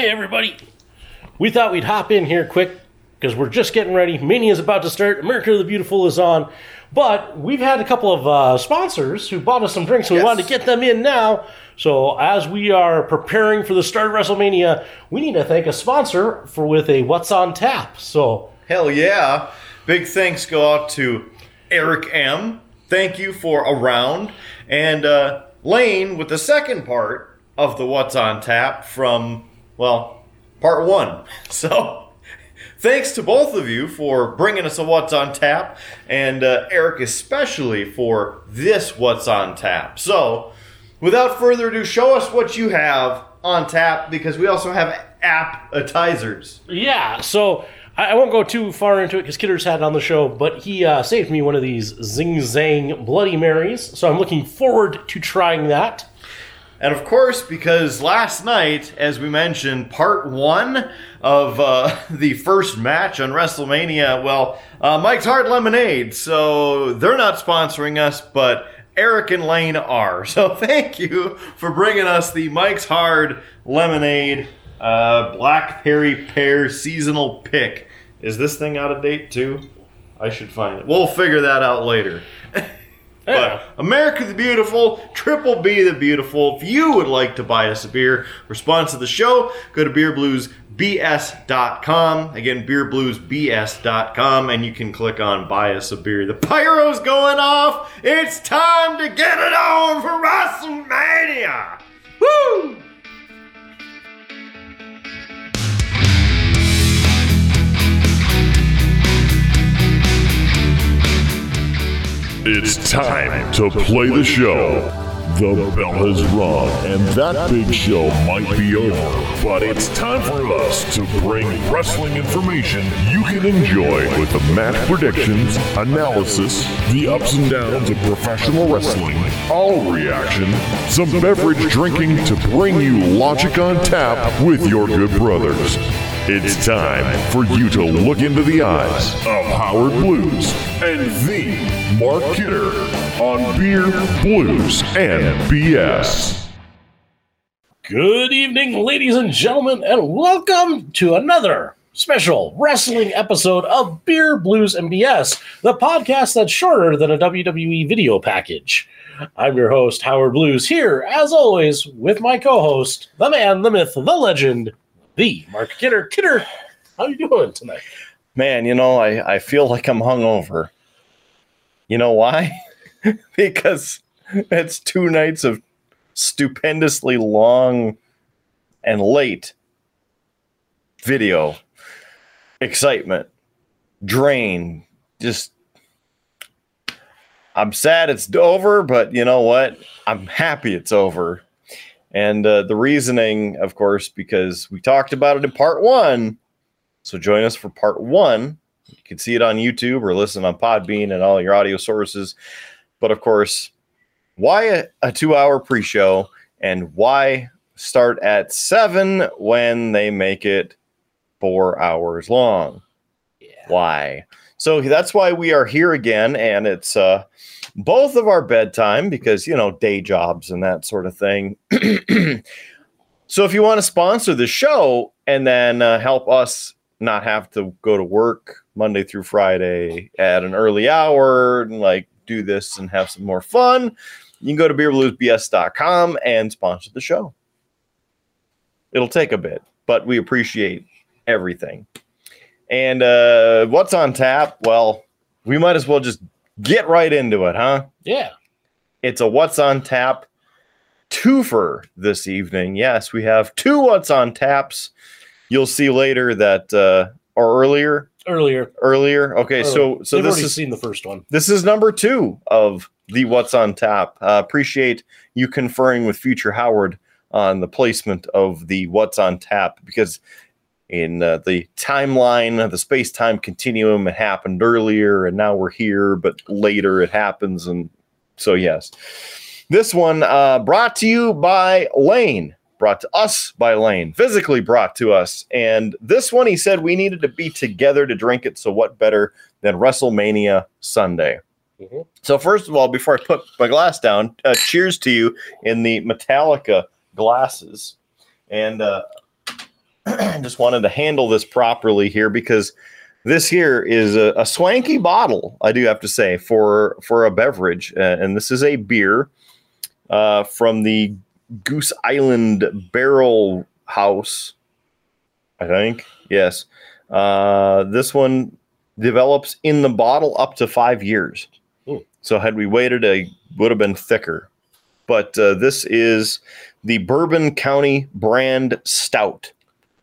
Hey, everybody. We thought we'd hop in here quick because we're just getting ready. Mania is about to start. America the Beautiful is on. But we've had a couple of uh, sponsors who bought us some drinks, and we wanted to get them in now. So as we are preparing for the start of WrestleMania, we need to thank a sponsor for with a What's on Tap. So Hell yeah. Big thanks go out to Eric M. Thank you for a round. And uh, Lane with the second part of the What's on Tap from, well, part one. So thanks to both of you for bringing us a What's on Tap, and uh, Eric especially for this What's on Tap. So without further ado, show us what you have on tap because we also have appetizers. Yeah, so I, won't go too far into it because Kidder's had it on the show, but he uh, saved me one of these Zing Zang Bloody Marys, so I'm looking forward to trying that. And of course, because last night, as we mentioned, part one of uh, the first match on WrestleMania, well, uh, Mike's Hard Lemonade. So they're not sponsoring us, but Eric and Lane are. So thank you for bringing us the Mike's Hard Lemonade uh, Blackberry Pear Seasonal Pick. Is this thing out of date too? I should find it. We'll figure that out later. But America the Beautiful, Triple B the Beautiful. If you would like to buy us a beer, response to the show, go to beerbluesbs.com. Again, beerbluesbs.com, and you can click on buy us a beer. The pyro's going off. It's time to get it on for WrestleMania. Woo! It's time to play the show. The bell has rung, and that big show might be over, but it's time for us to bring wrestling information you can enjoy with the match predictions, analysis, the ups and downs of professional wrestling, all reaction, some beverage drinking to bring you logic on tap with your good brothers. It's time for you to look into the eyes of Howard Blues and the Mark Kidder on Beer, Blues, and BS. Good evening, ladies and gentlemen, and welcome to another special wrestling episode of Beer, Blues, and BS, the podcast that's shorter than a WWE video package. I'm your host, Howard Blues, here, as always, with my co host, the man, the myth, the legend, the Mark Kidder. Kidder, how you doing tonight? Man, you know, I, I feel like I'm hungover. You know why? because it's two nights of stupendously long and late video excitement, drain. Just, I'm sad it's over, but you know what? I'm happy it's over. And uh, the reasoning, of course, because we talked about it in part one. So join us for part one. You can see it on YouTube or listen on Podbean and all your audio sources. But of course, why a, a two hour pre show and why start at seven when they make it four hours long? Why? So that's why we are here again. And it's uh, both of our bedtime because, you know, day jobs and that sort of thing. so if you want to sponsor the show and then uh, help us not have to go to work Monday through Friday at an early hour and like do this and have some more fun, you can go to beerbluesbs.com and sponsor the show. It'll take a bit, but we appreciate everything. And uh, what's on tap? Well, we might as well just get right into it, huh? Yeah. It's a what's on tap twofer this evening. Yes, we have two what's on taps. You'll see later that uh, or earlier, Earlier. earlier. Okay, so so They've this is seen the first one. this is number two of the what's on tap. Uh, appreciate you conferring with future Howard on the placement of the what's on tap because in uh, the timeline, the space time continuum, it happened earlier and now we're here, but later it happens. And so, yes, this one uh, brought to you by Lane, brought to us by Lane, physically brought to us. And this one, he said we needed to be together to drink it. So, what better than WrestleMania Sunday? Mhm. So, first of all, before I put my glass down, uh, cheers to you in the Metallica glasses. And uh, just wanted to handle this properly here because this here is a, a swanky bottle, I do have to say, for for a beverage, uh, and this is a beer uh, from the Goose Island Barrel House, I think. Yes, uh, this one develops in the bottle up to five years. Ooh. So had we waited, it would have been thicker. But uh, this is the Bourbon County brand stout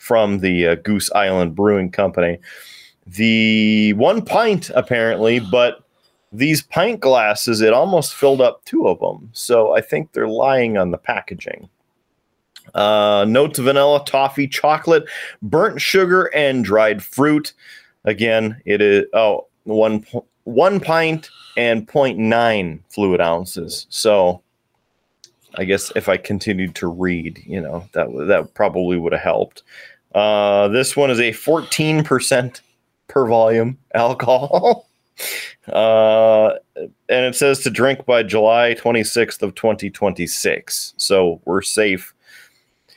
from the uh, Goose Island Brewing Company. The one pint, apparently, but these pint glasses, it almost filled up two of them. So I think they're lying on the packaging. Uh, notes vanilla, toffee, chocolate, burnt sugar, and dried fruit. Again, it is oh one one pint and 0.9 fluid ounces. So I guess if I continued to read, you know, that that probably would have helped. Uh, this one is a 14% per volume alcohol. uh, and it says to drink by July 26th of 2026. So we're safe.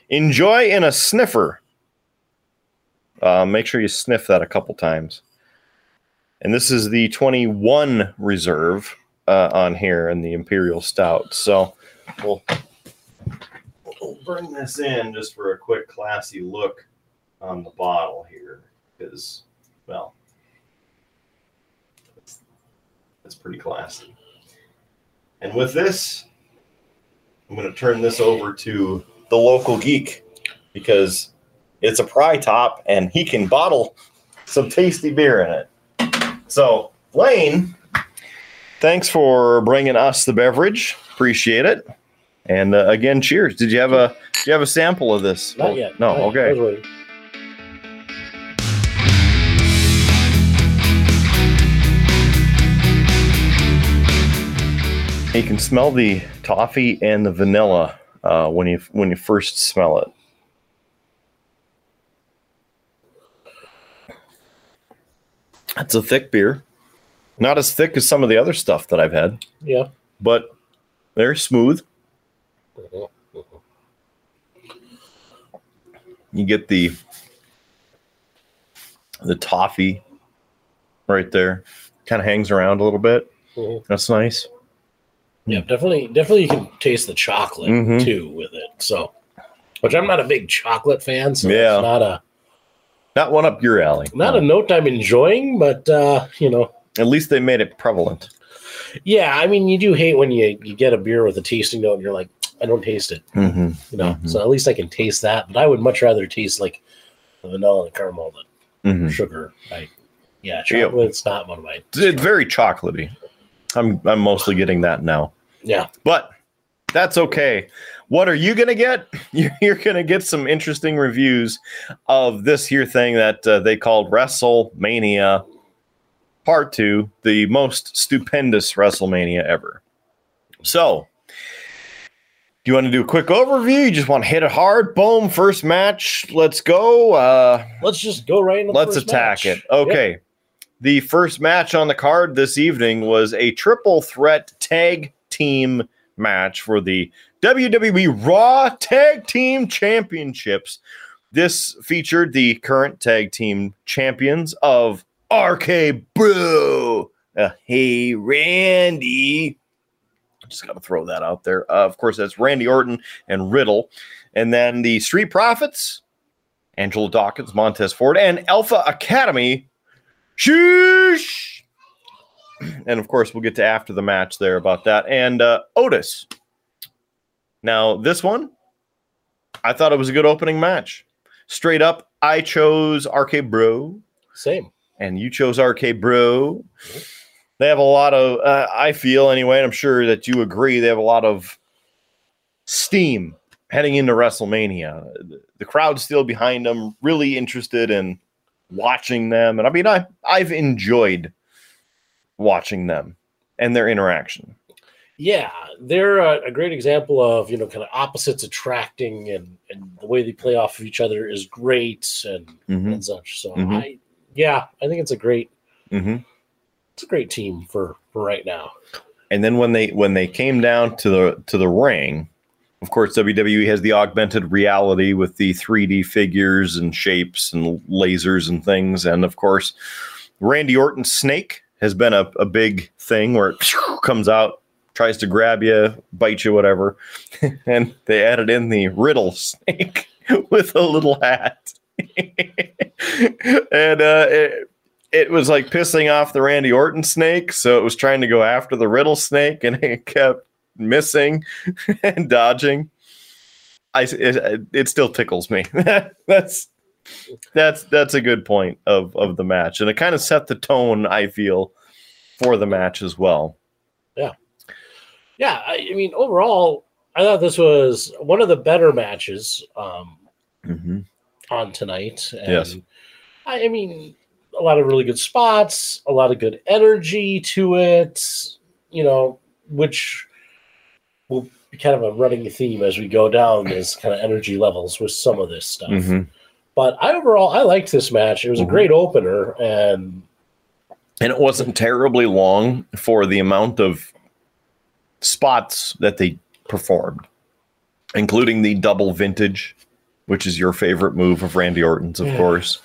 Enjoy in a sniffer. Uh, make sure you sniff that a couple times. And this is the 21 reserve uh, on here in the Imperial Stout. So we'll, we'll bring this in just for a quick classy look on the bottle here. Because, well, it's, it's pretty classy. And with this, I'm going to turn this over to the local geek because it's a pry top and he can bottle some tasty beer in it. So, Lane, thanks for bringing us the beverage. Appreciate it. And uh, again, cheers. Did you have a did you have a sample of this? Not yet. No. Not okay. was You can smell the toffee and the vanilla uh, when you when you first smell it. It's a thick beer, not as thick as some of the other stuff that I've had, Yeah. but they're smooth. You get the the toffee right there, kind of hangs around a little bit. Mhm. That's nice. Yeah, definitely, definitely, you can taste the chocolate Mhm. too with it. So, which I'm not a big chocolate fan, so Yeah. it's not a Not one up your alley. not a note I'm enjoying, but uh, you know, At least they made it prevalent. yeah. I mean, you do hate when you you get a beer with a tasting note and you're like, I don't taste it, Mm-hmm. you know. Mhm. So at least I can taste that, but I would much rather taste like the vanilla and caramel than Mm-hmm. sugar. I yeah, Yeah. not one of my It's very chocolatey. I'm I'm mostly getting that now, yeah. but that's okay. What are you gonna get? You're, you're gonna get some interesting reviews of this here thing that uh, they called WrestleMania Part Two, the most stupendous WrestleMania ever. So, do you want to do a quick overview? You just want to hit it hard? Boom! First match. Let's go. Uh, Let's just go right into Let's attack match. it. Okay. The first match on the card this evening was a triple threat tag team match for the WWE Raw Tag Team Championships. This featured the current tag team champions of RK Bro. Uh, hey, Randy. Just got to throw that out there. Uh, of course, that's Randy Orton and Riddle. And then the Street Profits, Angelo Dawkins, Montez Ford, and Alpha Academy. Sheesh! And of course, we'll get to after the match there about that. And uh, Otis. Now, this one, I thought it was a good opening match. Straight up, I chose RK Bro, Same. and you chose RK Bro. They have a lot of, uh, I feel anyway, and I'm sure that you agree, they have a lot of steam heading into WrestleMania. The, the crowd's still behind them, really interested in watching them. And I mean, I, I've enjoyed watching them and their interaction. Yeah, they're a, a great example of you know kind of opposites attracting, and and the way they play off of each other is great and Mm-hmm. and such. So Mhm. I yeah, I think it's a great Mm-hmm. it's a great team for for right now. And then when they when they came down to the to the ring, of course, WWE has the augmented reality with the 3D figures and shapes and lasers and things. And of course, Randy Orton's snake has been a, a big thing where it comes out, tries to grab you, bite you, whatever. and they added in the riddle snake with a little hat. and uh, it, it was like pissing off the Randy Orton snake. So it was trying to go after the riddle snake and it kept missing and dodging. I it, it still tickles me. that's that's that's a good point of of the match, and it kind of set the tone. I feel for the match as well. Yeah, yeah. I, I mean, overall, I thought this was one of the better matches um, Mm-hmm. on tonight. And Yes. I, I mean, a lot of really good spots, a lot of good energy to it. You know, which will be kind of a running theme as we go down this kind of energy levels with some of this stuff. Mhm. But I overall, I liked this match. It was a Mhm. great opener, and And it wasn't terribly long for the amount of spots that they performed, including the double vintage, which is your favorite move of Randy Orton's, of Yeah. course.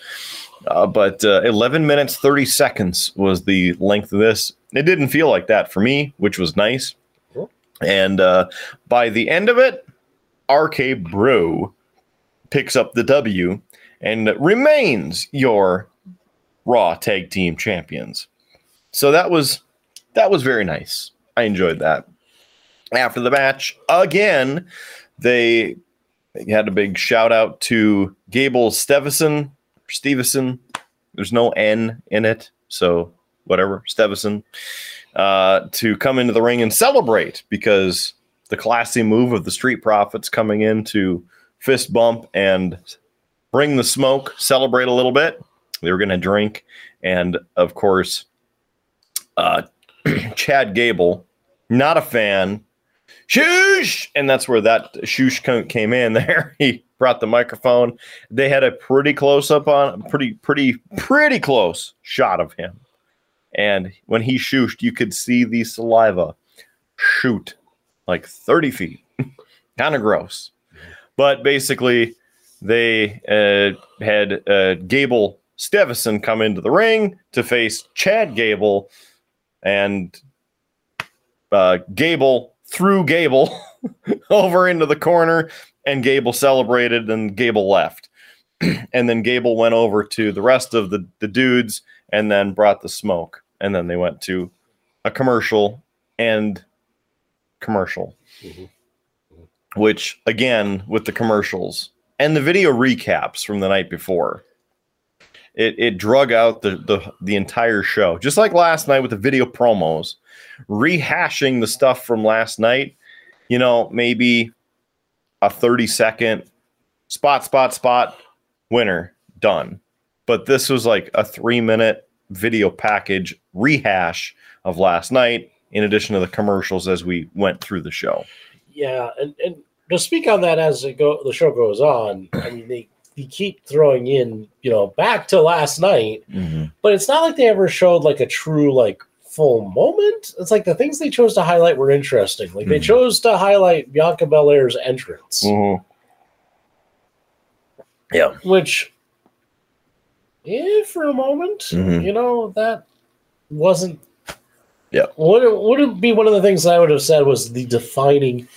Uh, but uh, 11 minutes 30 seconds was the length of this. It didn't feel like that for me, which was nice. Cool. And uh, by the end of it, RK Bro picks up the W and remains your Raw Tag Team Champions. So that was that was very nice. I enjoyed that. After the match, again, they had a big shout out to Gable Steveson, Stevenson. There's no N in it, so whatever, Steveson, uh, to come into the ring and celebrate because the classy move of the Street Profits coming in to fist bump and bring the smoke, celebrate a little bit. They were going to drink, and of course, uh, Chad Gable, not a fan. Shoosh! And that's where that shoosh came in there. He brought the microphone. They had a pretty close up on, pretty, pretty, pretty close shot of him. And when he shooshed, you could see the saliva shoot like 30 feet. kind of gross. But basically, they uh, had uh, Gable Steveson come into the ring to face Chad Gable, and uh, Gable threw Gable over into the corner, and Gable celebrated, and Gable left. and then Gable went over to the rest of the, the dudes and then brought the smoke. And then they went to a commercial and commercial, Mhm. which again, with the commercials and the video recaps from the night before, it, it drug out the, the, the entire show. Just like last night with the video promos, rehashing the stuff from last night, you know, maybe a 30 second spot, spot, spot, winner, done. But this was like a three minute video package rehash of last night, in addition to the commercials as we went through the show. yeah, and and to speak on that as it go, the show goes on. I mean, they they keep throwing in, you know, back to last night, but it's not like they ever showed like a true like full moment. It's like the things they chose to highlight were interesting. Like they Mhm. chose to highlight Bianca Belair's entrance, Mhm. Yeah. which, yeah, for a moment, Mhm. you know, that wasn't. Yeah. Wouldn't wouldn't be one of the things I would have said was the defining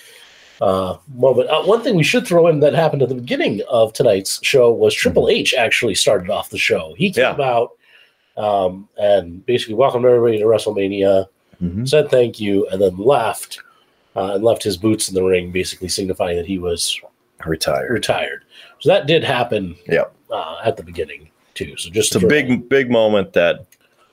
uh, moment. Uh, one thing we should throw in that happened at the beginning of tonight's show was Triple H actually started off the show. He came Yeah. out um, and basically welcomed everybody to WrestleMania, Mhm. said thank you, and then left uh, and left his boots in the ring, basically signifying that he was Retired. retired. So that did happen Yep. uh, at the beginning too. So just It's a big, big moment that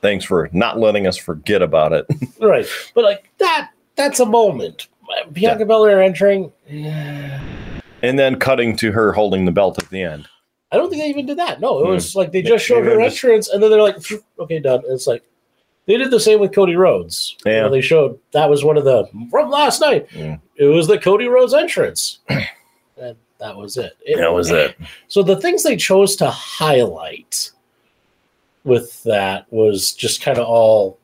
thanks for not letting us forget about it. right, but like that that's a moment. Bianca Belair entering. and then cutting to her holding the belt at the end. I don't think they even did that. No, it Hmm. was like they just showed they her just- entrance, and then they're like, "Okay, done." And it's like they did the same with Cody Rhodes. You Yeah. know, they showed that was one of the from last night. Yeah. It was the Cody Rhodes entrance, and that was it. It- That was it. So the things they chose to highlight with that was just kind of all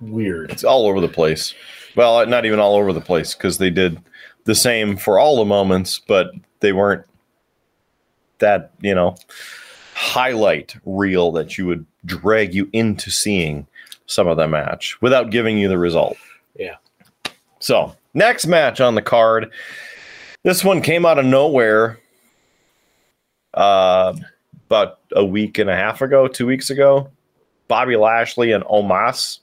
weird. It's all over the place. Well, not even all over the place because they did the same for all the moments, but they weren't that, you know, highlight reel that you would drag you into seeing some of the match without giving you the result. Yeah. So, next match on the card. This one came out of nowhere uh, about a week and a half ago, two weeks ago. Bobby Lashley and Omos.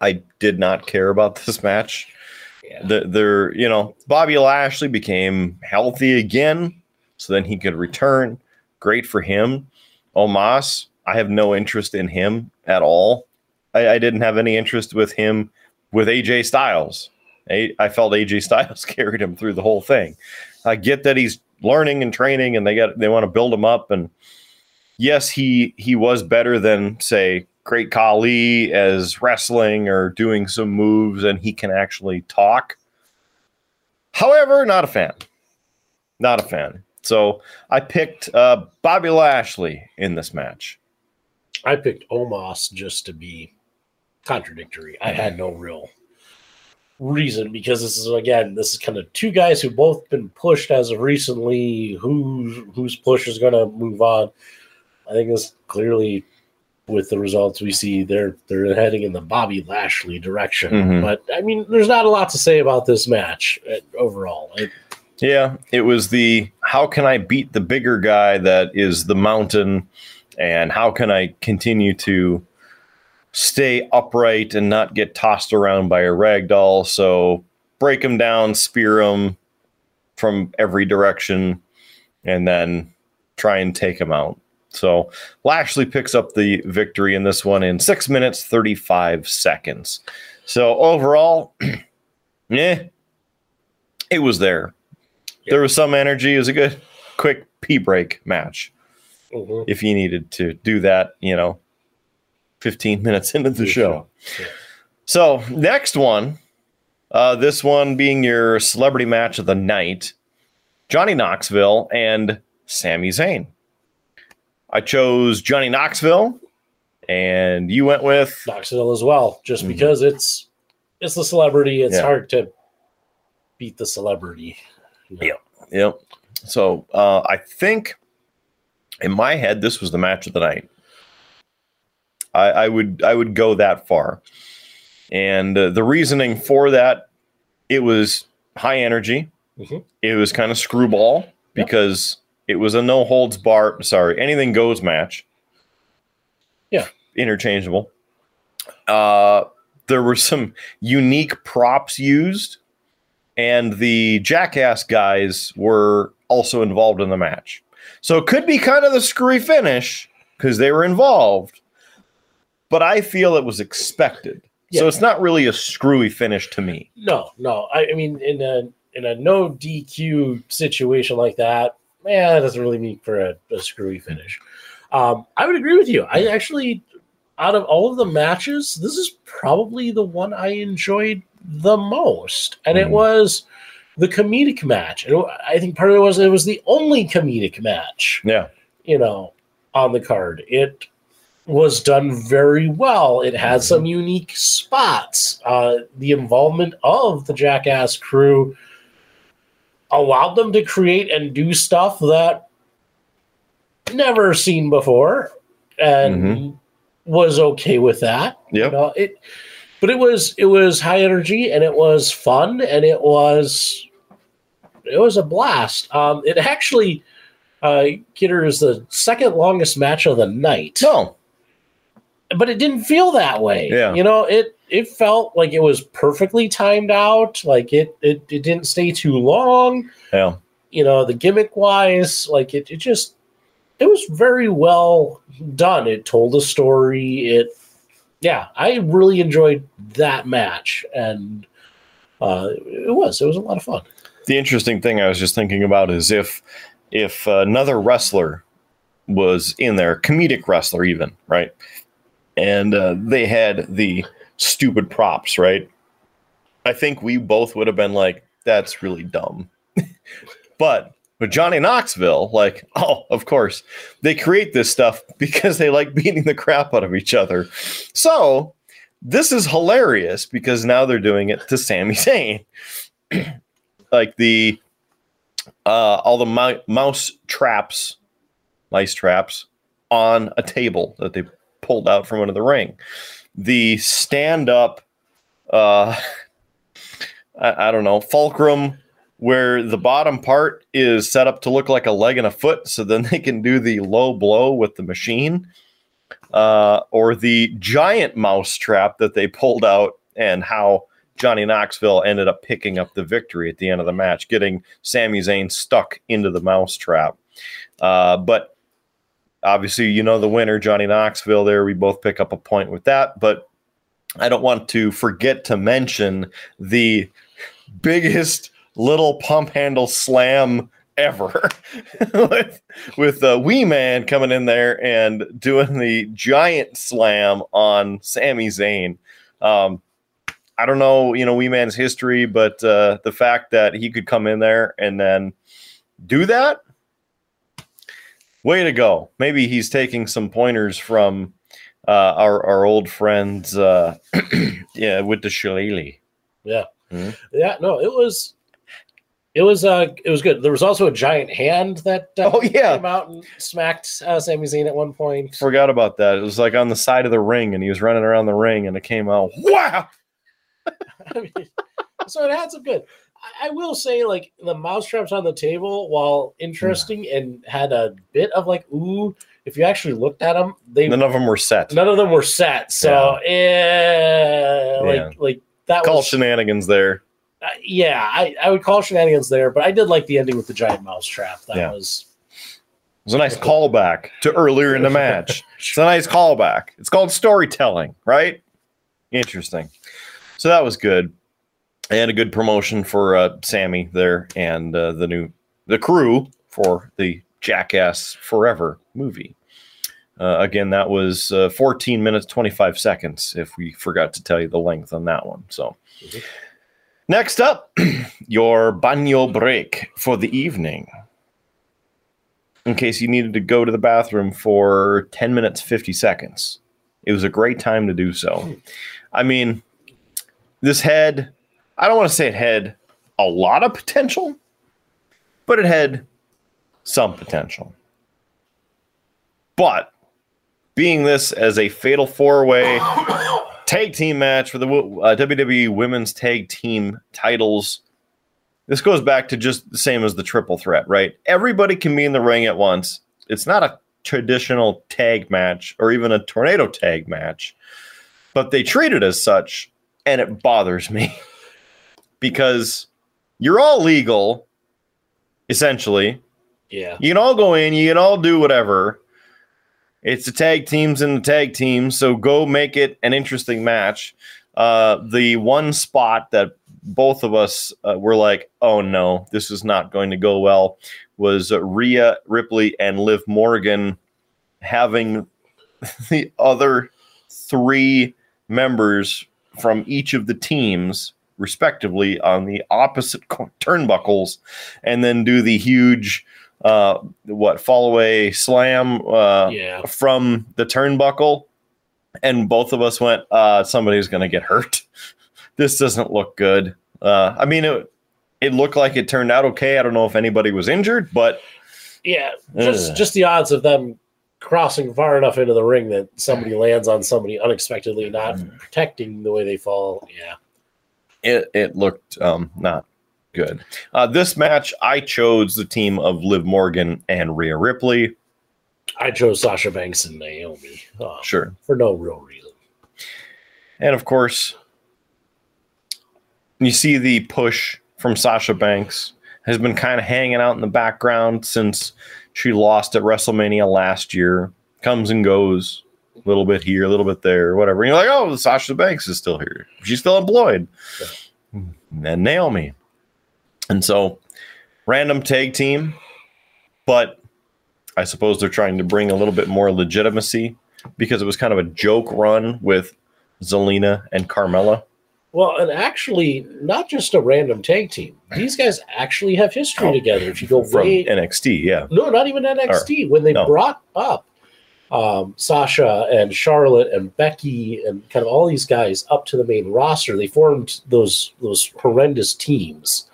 I did not care about this match. Yeah. The, they're, you know, Bobby Lashley became healthy again, so then he could return. Great for him. Omos, I have no interest in him at all. I, I didn't have any interest with him with AJ Styles. I, I felt AJ Styles carried him through the whole thing. I get that he's learning and training, and they got they want to build him up. And yes, he he was better than say Great Khali as wrestling or doing some moves, and he can actually talk. However, not a fan. Not a fan. So I picked uh, Bobby Lashley in this match. I picked Omos just to be contradictory. I had no real reason because this is again this is kind of two guys who both been pushed as of recently whose whose push is going to move on i think this clearly with the results we see they're they're heading in the bobby lashley direction Mhm. but i mean there's not a lot to say about this match uh, overall It- Yeah, it was the how can I beat the bigger guy that is the mountain, and how can I continue to stay upright and not get tossed around by a rag doll? So break him down, spear him from every direction, and then try and take him out. So Lashley picks up the victory in this one in six minutes, 35 seconds. So overall, yeah, it was there. There was some energy. It was a good, quick pee break match. Mhm. If you needed to do that, you know, 15 minutes into the show, yeah. So, next one, uh, this one being your celebrity match of the night Johnny Knoxville and Sami Zayn. I chose Johnny Knoxville, and you went with knoxville as well just Mhm. because it's it's the celebrity it's Yeah. hard to beat the celebrity you know. Yeah. Yep. So uh, I think in my head this was the match of the night. I, I would I would go that far, and uh, the reasoning for that it was high energy. Mhm. It was kind of screwball Yep. because it was a no holds bar. Sorry, anything goes match. Yeah. interchangeable. Uh, there were some unique props used and the Jackass guys were also involved in the match. So it could be kind of the screwy finish because they were involved, but I feel it was expected. So it's not really a screwy finish to me. No, no. I, I mean, in a in a no DQ situation like that, man, that doesn't really make for a, a screwy finish. Um, I would agree with you. I actually, out of all of the matches, this is probably the one I enjoyed the most, and it Mhm. was the comedic match. And I think part of it was it was the only comedic match Yeah. you know, on the card. It was done very well. It had some unique spots. Uh, the involvement of the Jackass crew allowed them to create and do stuff that never seen before, and was okay with that. Yeah. You know, it, but it was it was high energy and it was fun and it was it was a blast. Um, it actually uh, Kidder is the second longest match of the night, No. but it didn't feel that way. Yeah. you know it it felt like it was perfectly timed out. Like it it, it didn't stay too long. Yeah. You know the gimmick wise, like it it just it was very well done. It told a story. It yeah, I really enjoyed that match, and uh, it was it was a lot of fun. The interesting thing I was just thinking about is if if another wrestler was in there, comedic wrestler even, right? And uh, they had the stupid props, right? I think we both would have been like, that's really dumb. but with Johnny Knoxville, like, oh, of course, they create this stuff because they like beating the crap out of each other. So this is hilarious because now they're doing it to Sami Zayn. like the uh, all the mou- mouse traps, mice traps on a table that they pulled out from under the ring. The stand up, uh, I, I don't know, fulcrum where the bottom part is set up to look like a leg and a foot, so then they can do the low blow with the machine, uh, or the giant mouse trap that they pulled out, and how Johnny Knoxville ended up picking up the victory at the end of the match, getting Sami Zayn stuck into the mouse trap. Uh, but obviously, you know the winner, Johnny Knoxville. There, we both pick up a point with that, but. I don't want to forget to mention the biggest little pump handle slam ever with, with uh, Wee Man coming in there and doing the giant slam on Sami Zayn. Um, I don't know, you know, Wee Man's history, but uh, the fact that he could come in there and then do that, way to go. Maybe he's taking some pointers from uh, our our old friends, uh, yeah, with the shillelagh. Yeah. Mhm. Yeah, no, it was it was uh it was good. There was also a giant hand that uh, Oh yeah, came out and smacked uh, Sami Zayn at one point. forgot about that. It was like on the side of the ring, and he was running around the ring, and it came out. Wow! I mean, so it had some good. I, will say, like the mousetraps on the table, while interesting and had a bit of like ooh, if you actually looked at them, they None of them were set. none of them were set. So eh, like Yeah. like that Call was shenanigans there. uh, yeah. I, I would call shenanigans there, but I did like the ending with the giant mousetrap. That Yeah. was It was a nice callback to earlier in the match. It's a nice callback. It's called storytelling, right? Interesting. So that was good, and a good promotion for uh, Sami there and uh, the new the crew for the Jackass Forever movie. Uh, again, that was uh, 14 minutes 25 seconds. If we forgot to tell you the length on that one, so. Mhm. Next up, your banyo break for the evening in case you needed to go to the bathroom for 10 minutes 50 seconds it was a great time to do so i mean this had i don't want to say it had a lot of potential but it had some potential but being this as a fatal four way tag team match for the uh, WWE Women's Tag Team titles. This goes back to just the same as the triple threat, right? Everybody can be in the ring at once. It's not a traditional tag match or even a tornado tag match, but they treat it as such, and it bothers me because you're all legal, essentially. yeah. You can all go in, you can all do whatever. It's the tag teams and the tag teams, so go make it an interesting match. Uh, the one spot that both of us uh, were like, "Oh no, this is not going to go well," was uh, Rhea Ripley and Liv Morgan having the other three members from each of the teams, respectively, on the opposite turnbuckles, and then do the huge uh what fall away slam uh Yeah. from the turnbuckle and both of us went uh somebody's gonna get hurt this doesn't look good uh i mean it it looked like it turned out okay i don't know if anybody was injured but Yeah. Just just the odds of them crossing far enough into the ring that somebody lands on somebody unexpectedly, not Mm. protecting the way they fall. Yeah. It it looked um not good uh this match i chose the team of liv morgan and Rhea ripley I chose Sasha Banks and Naomi uh, sure for no real reason. And of course, you see the push from Sasha Banks has been kind of hanging out in the background since she lost at WrestleMania last year. Comes and goes a little bit here, a little bit there, whatever. And you're like, oh, Sasha Banks is still here. She's still employed. And Naomi. And so, random tag team, but I suppose they're trying to bring a little bit more legitimacy because it was kind of a joke run with Zelina and Carmella. Well, and actually, not just a random tag team. These guys actually have history Oh, together. If you go from way, NXT, yeah. no, not even NXT. when they no. brought up um, Sasha and Charlotte and Becky and kind of all these guys up to the main roster. They formed those those horrendous teams.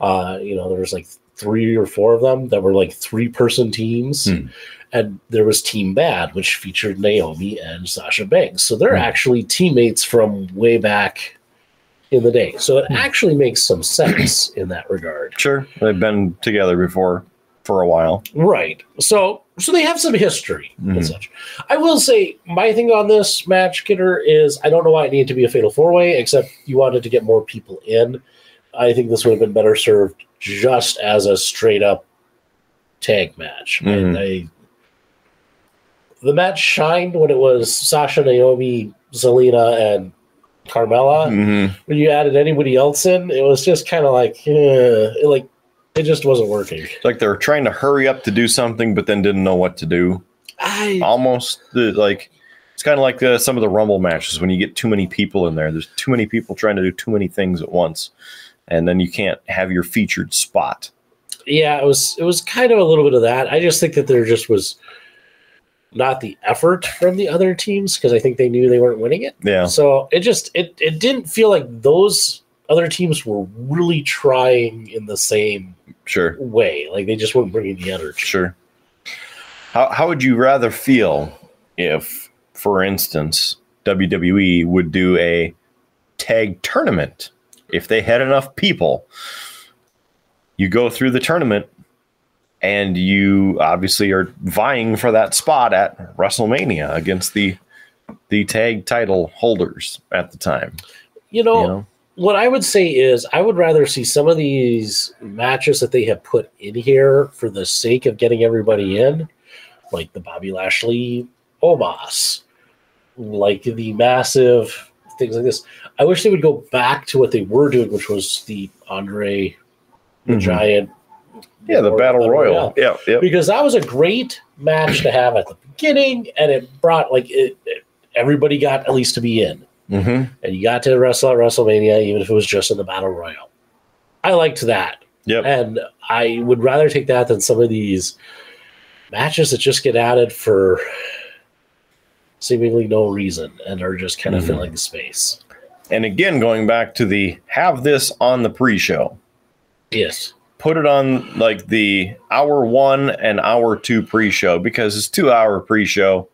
Uh, you know, there was like three or four of them that were like three person teams. Hmm. And there was Team Bad, which featured Naomi and Sasha Banks. So they're Hmm. actually teammates from way back in the day. So it Hmm. actually makes some sense in that regard. Sure, they've been together before for a while. Right. So so they have some history Mhm. and such. I will say my thing on this match, Kidder, is I don't know why it needed to be a fatal four way, except you wanted to get more people in. I think this would have been better served just as a straight up tag match. Mhm. I the match shined when it was Sasha, Naomi, Zelina, and Carmella. Mhm. When you added anybody else in, it was just kind of like, eh, like it just wasn't working. It's like they're trying to hurry up to do something, but then didn't know what to do. I Almost like it's kind of like uh, some of the Rumble matches when you get too many people in there. There's too many people trying to do too many things at once, and then you can't have your featured spot. yeah, it was it was kind of a little bit of that. I just think that there just was not the effort from the other teams because I think they knew they weren't winning it. Yeah, So it just it it didn't feel like those other teams were really trying in the same sure, way. Like they just weren't bringing the energy. sure. How how would you rather feel if, for instance, WWE would do a tag tournament if they had enough people? You go through the tournament and you obviously are vying for that spot at WrestleMania against the the tag title holders at the time. You know, You know, what I would say is I would rather see some of these matches that they have put in here for the sake of getting everybody in, like the Bobby Lashley Omos, like the massive things like this. I wish they would go back to what they were doing, which was the Andre the Mhm. Giant. yeah, the battle royal. Yeah, yeah. Because that was a great match to have at the beginning, and it brought like it, it- everybody got at least to be in hmm and you got to wrestle at WrestleMania, even if it was just in the Battle Royal. I liked that, Yep. and I would rather take that than some of these matches that just get added for seemingly no reason and are just kind of Mhm. filling the space. And again, going back to the have this on the pre-show. Yes, put it on like the hour one and hour two pre-show because it's two hour pre-show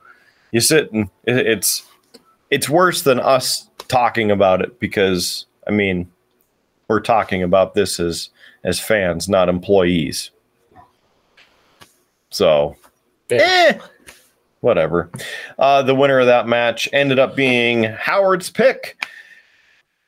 you sit and it's it's worse than us talking about it because i mean we're talking about this as as fans not employees so eh, whatever uh the winner of that match ended up being howard's pick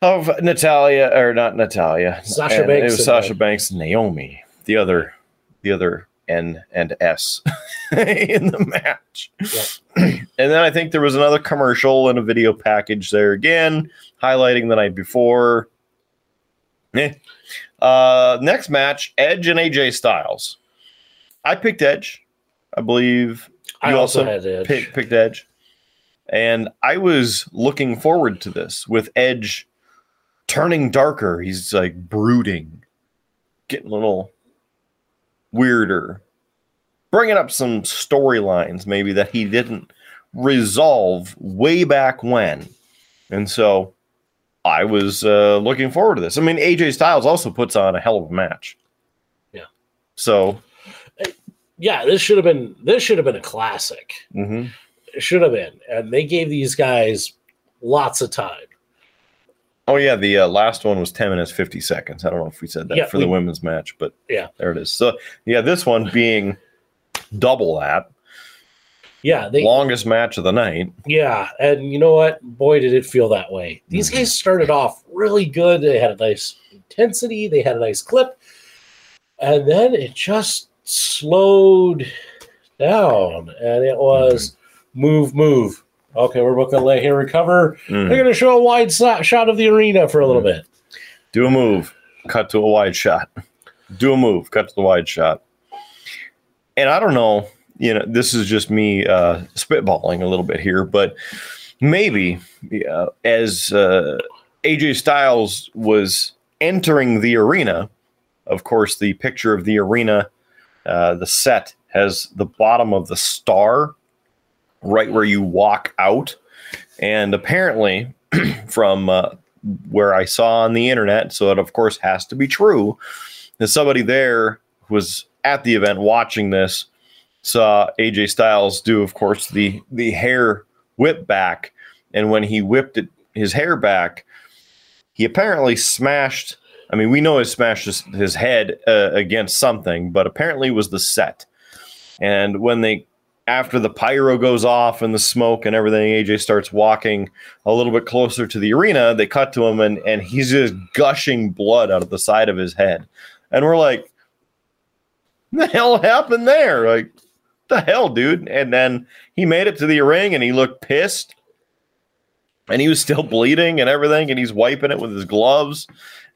of Natalya or not Natalya. Sasha and Banks It was Sasha uh, Banks and Naomi. The other the other N and S in the match. and then I think there was another commercial and a video package there again, highlighting the night before. Eh. Uh next match, Edge and AJ Styles. I picked Edge. I believe I you also, also had Edge. pick, picked Edge. And I was looking forward to this with Edge turning darker. He's like brooding, getting a little weirder, bringing up some storylines maybe that he didn't resolve way back when. And so I was uh, looking forward to this. I mean, AJ Styles also puts on a hell of a match. Yeah. So, yeah, this should have been this should have been a classic. mhm. It should have been, and they gave these guys lots of time. Oh yeah, the uh, last one was ten minutes fifty seconds. I don't know if we said that Yeah, for the women's match, but Yeah. there it is. So yeah, this one being double that Yeah, the longest match of the night. Yeah, and you know what? Boy, did it feel that way. These Mhm. guys started off really good. They had a nice intensity. They had a nice clip, and then it just slowed down, and it was move, move. Okay, we're both to let him recover. Mm. They're going to show a wide so- shot of the arena for a little bit. Do a move, cut to a wide shot. Do a move, cut to the wide shot. And I don't know, you know, this is just me uh, spitballing a little bit here, but maybe uh, as uh, AJ Styles was entering the arena, of course, the picture of the arena, uh, the set has the bottom of the star right where you walk out. And apparently, from uh, where I saw on the internet, so it of course has to be true, that somebody there was at the event watching this saw AJ Styles do, of course, the the hair whip back, and when he whipped it, his hair back, he apparently smashed. I mean, we know he smashed his, his head uh, against something, but apparently was the set. And when they, after the pyro goes off and the smoke and everything, AJ starts walking a little bit closer to the arena. They cut to him, and and he's just gushing blood out of the side of his head, and we're like, "The hell happened there?" Like, the hell, dude? And then he made it to the ring, and he looked pissed and he was still bleeding and everything and he's wiping it with his gloves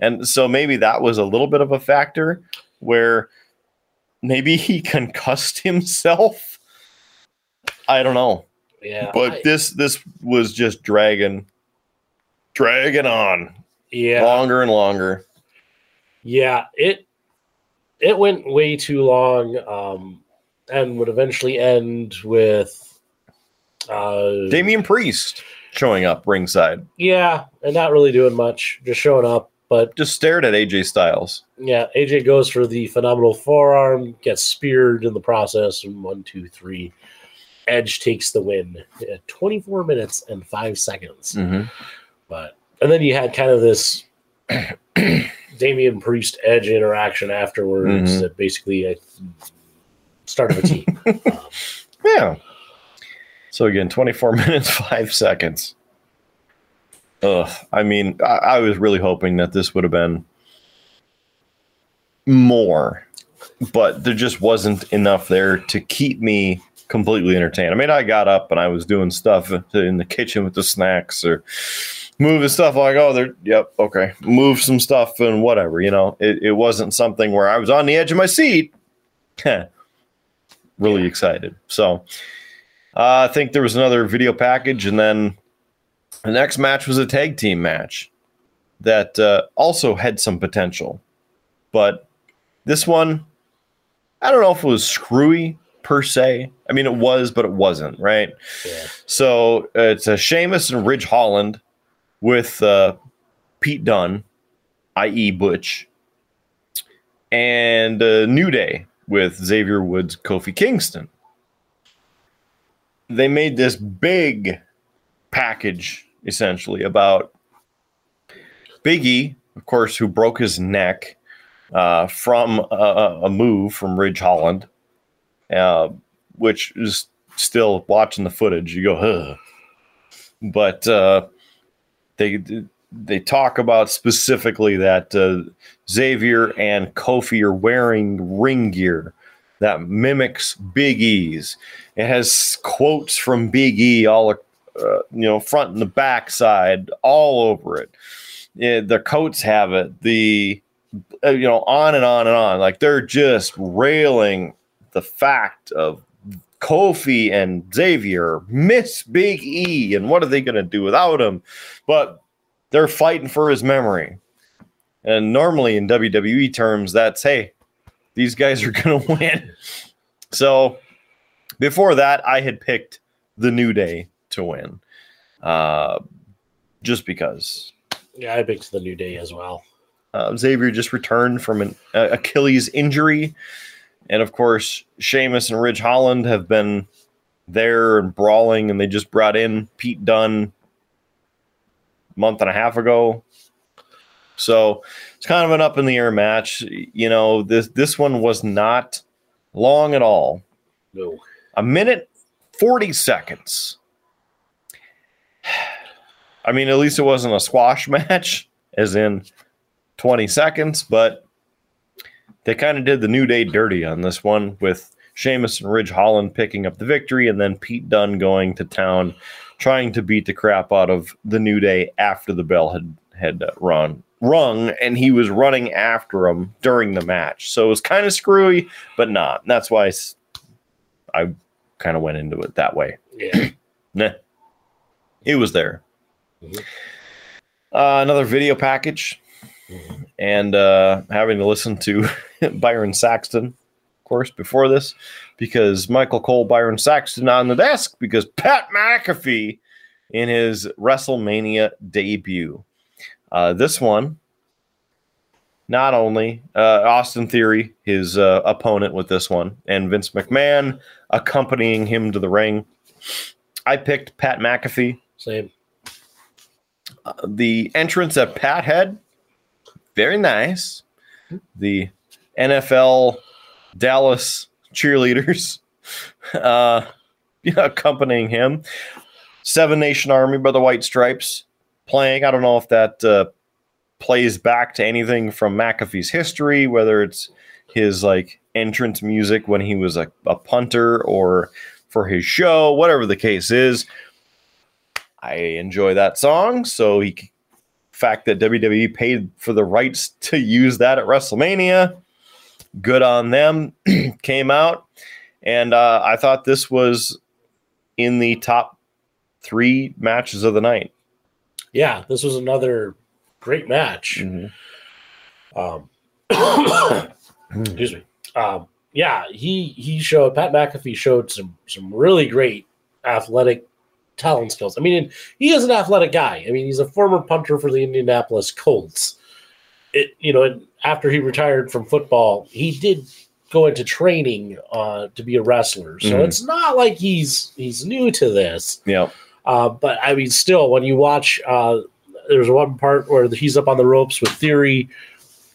and so maybe that was a little bit of a factor where maybe he concussed himself i don't know Yeah. but I- this this was just dragging dragging on yeah. longer and longer Yeah, it it went way too long, um, and would eventually end with, uh, Damian Priest showing up ringside yeah, and not really doing much, just showing up. But just stared at AJ Styles yeah, AJ goes for the phenomenal forearm, gets speared in the process, and one, two, three. Edge takes the win at 24 minutes and five seconds. But and then you had kind of this Damian Priest Edge interaction afterwards Mhm. that basically uh, started a team. um, Yeah. So again, 24 minutes, five seconds. Ugh. I mean, I, I was really hoping that this would have been more, but there just wasn't enough there to keep me completely entertained. I mean, I got up and I was doing stuff in the kitchen with the snacks or moving stuff like, oh, they're, yep, okay, move some stuff and whatever, you know. It, it wasn't something where I was on the edge of my seat. really excited. So, uh, I think there was another video package, and then the next match was a tag team match that uh, also had some potential. But this one, I don't know if it was screwy per se. I mean, it was, but it wasn't, right? yeah. So uh, it's a Sheamus and Ridge Holland with uh, Pete Dunne, i.e., Butch, and uh, New Day with Xavier Woods, Kofi Kingston. They made this big package essentially about Big E, of course, who broke his neck uh, from a, a move from Ridge Holland, uh, which is still watching the footage. You go, huh. But uh, they they talk about specifically that uh, Xavier and Kofi are wearing ring gear that mimics Big E's. It has quotes from Big E all, uh, you know, front and the back side, all over it. The coats have it. The, uh, you know, on and on and on. Like they're just railing the fact of Kofi and Xavier miss Big E, and what are they going to do without him? But they're fighting for his memory. And normally in WWE terms, that's hey, these guys are going to win. So before that, I had picked the New Day to win, uh, just because Yeah, I picked the New Day as well. uh, Xavier just returned from an uh, Achilles injury, and of course, Sheamus and Ridge Holland have been there and brawling, and they just brought in Pete Dunne a month and a half ago. So it's kind of an up in the air match. You know, this this one was not long at all. No. A minute, 40 seconds. I mean, at least it wasn't a squash match, as in 20 seconds, but they kind of did the New Day dirty on this one with Sheamus and Ridge Holland picking up the victory and then Pete Dunne going to town trying to beat the crap out of the New Day after the bell had had uh, run rung and he was running after him during the match. So it was kind of screwy, but not. And that's why I kind of went into it that way. Yeah. Nah. It was there. Mhm. Uh, another video package Mhm. And uh, having to listen to Byron Saxton of course, before this, because Michael Cole, Byron Saxton on the desk, because Pat McAfee in his WrestleMania debut. Uh, this one, not only uh, Austin Theory, his uh, opponent with this one, and Vince McMahon accompanying him to the ring. I picked Pat McAfee. Same. Uh, the entrance at Pat had, very nice. The NFL Dallas cheerleaders uh, accompanying him. Seven Nation Army by the White Stripes playing. I don't know if that uh, plays back to anything from McAfee's history, whether it's his like entrance music when he was a, a punter or for his show, whatever the case is. I enjoy that song. So he fact that WWE paid for the rights to use that at WrestleMania, good on them. Came out, and uh, I thought this was in the top three matches of the night. Yeah, this was another great match. Um, excuse me. Um, yeah, he he showed Pat McAfee showed some some really great athletic talent skills. I mean, he is an athletic guy. I mean, he's a former punter for the Indianapolis Colts. It you know after he retired from football, he did go into training uh, to be a wrestler. So Mhm. it's not like he's he's new to this. Yeah. Uh, but I mean, still, when you watch, uh, there's one part where he's up on the ropes with Theory,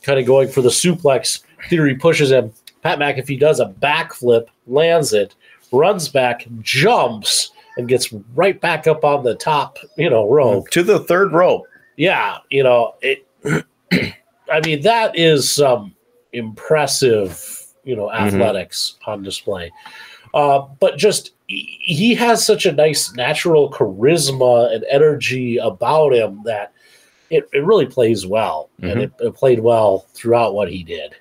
kind of going for the suplex. Theory pushes him. Pat McAfee does a backflip, lands it, runs back, jumps, and gets right back up on the top, you know, rope. To the third rope. Yeah, you know, it. I mean, that is some impressive, you know, athletics on display. Uh, but just he- has such a nice natural charisma and energy about him that it, it really plays well, and it, it played well throughout what he did.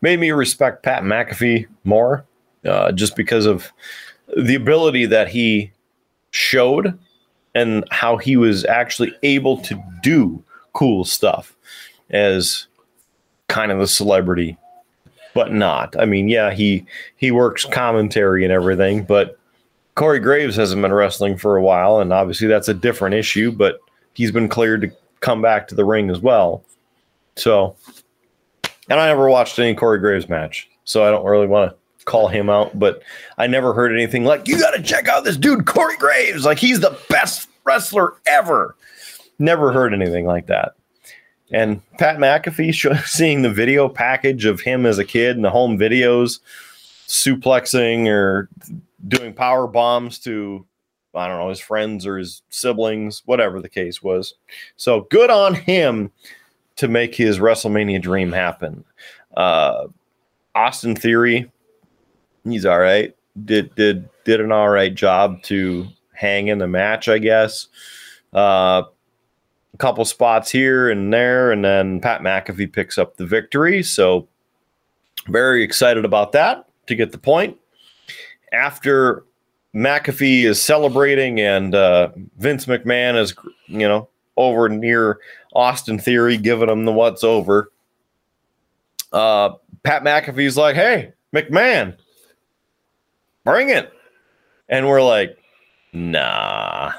made me respect Pat McAfee more, uh, just because of the ability that he showed and how he was actually able to do cool stuff as kind of a celebrity, but not. I mean, yeah, he he works commentary and everything, but Corey Graves hasn't been wrestling for a while, and obviously that's a different issue. But he's been cleared to come back to the ring as well. So and I never watched any Corey Graves match, so I don't really want to call him out. But I never heard anything like, "You got to check out this dude, Corey Graves. Like he's the best wrestler ever." Never heard anything like that. And Pat McAfee, show, seeing the video package of him as a kid and the home videos, suplexing or doing power bombs to, I don't know, his friends or his siblings, whatever the case was. So good on him to make his WrestleMania dream happen. Uh, Austin Theory, he's all right. Did did did an all right job to hang in the match, I guess. Uh, a couple spots here and there, and then Pat McAfee picks up the victory. So very excited about that to get the point. After McAfee is celebrating and uh, Vince McMahon is, you know, over near Austin Theory, giving him the what's over. Uh, Pat McAfee's like, "Hey, McMahon, bring it," and we're like, "Nah."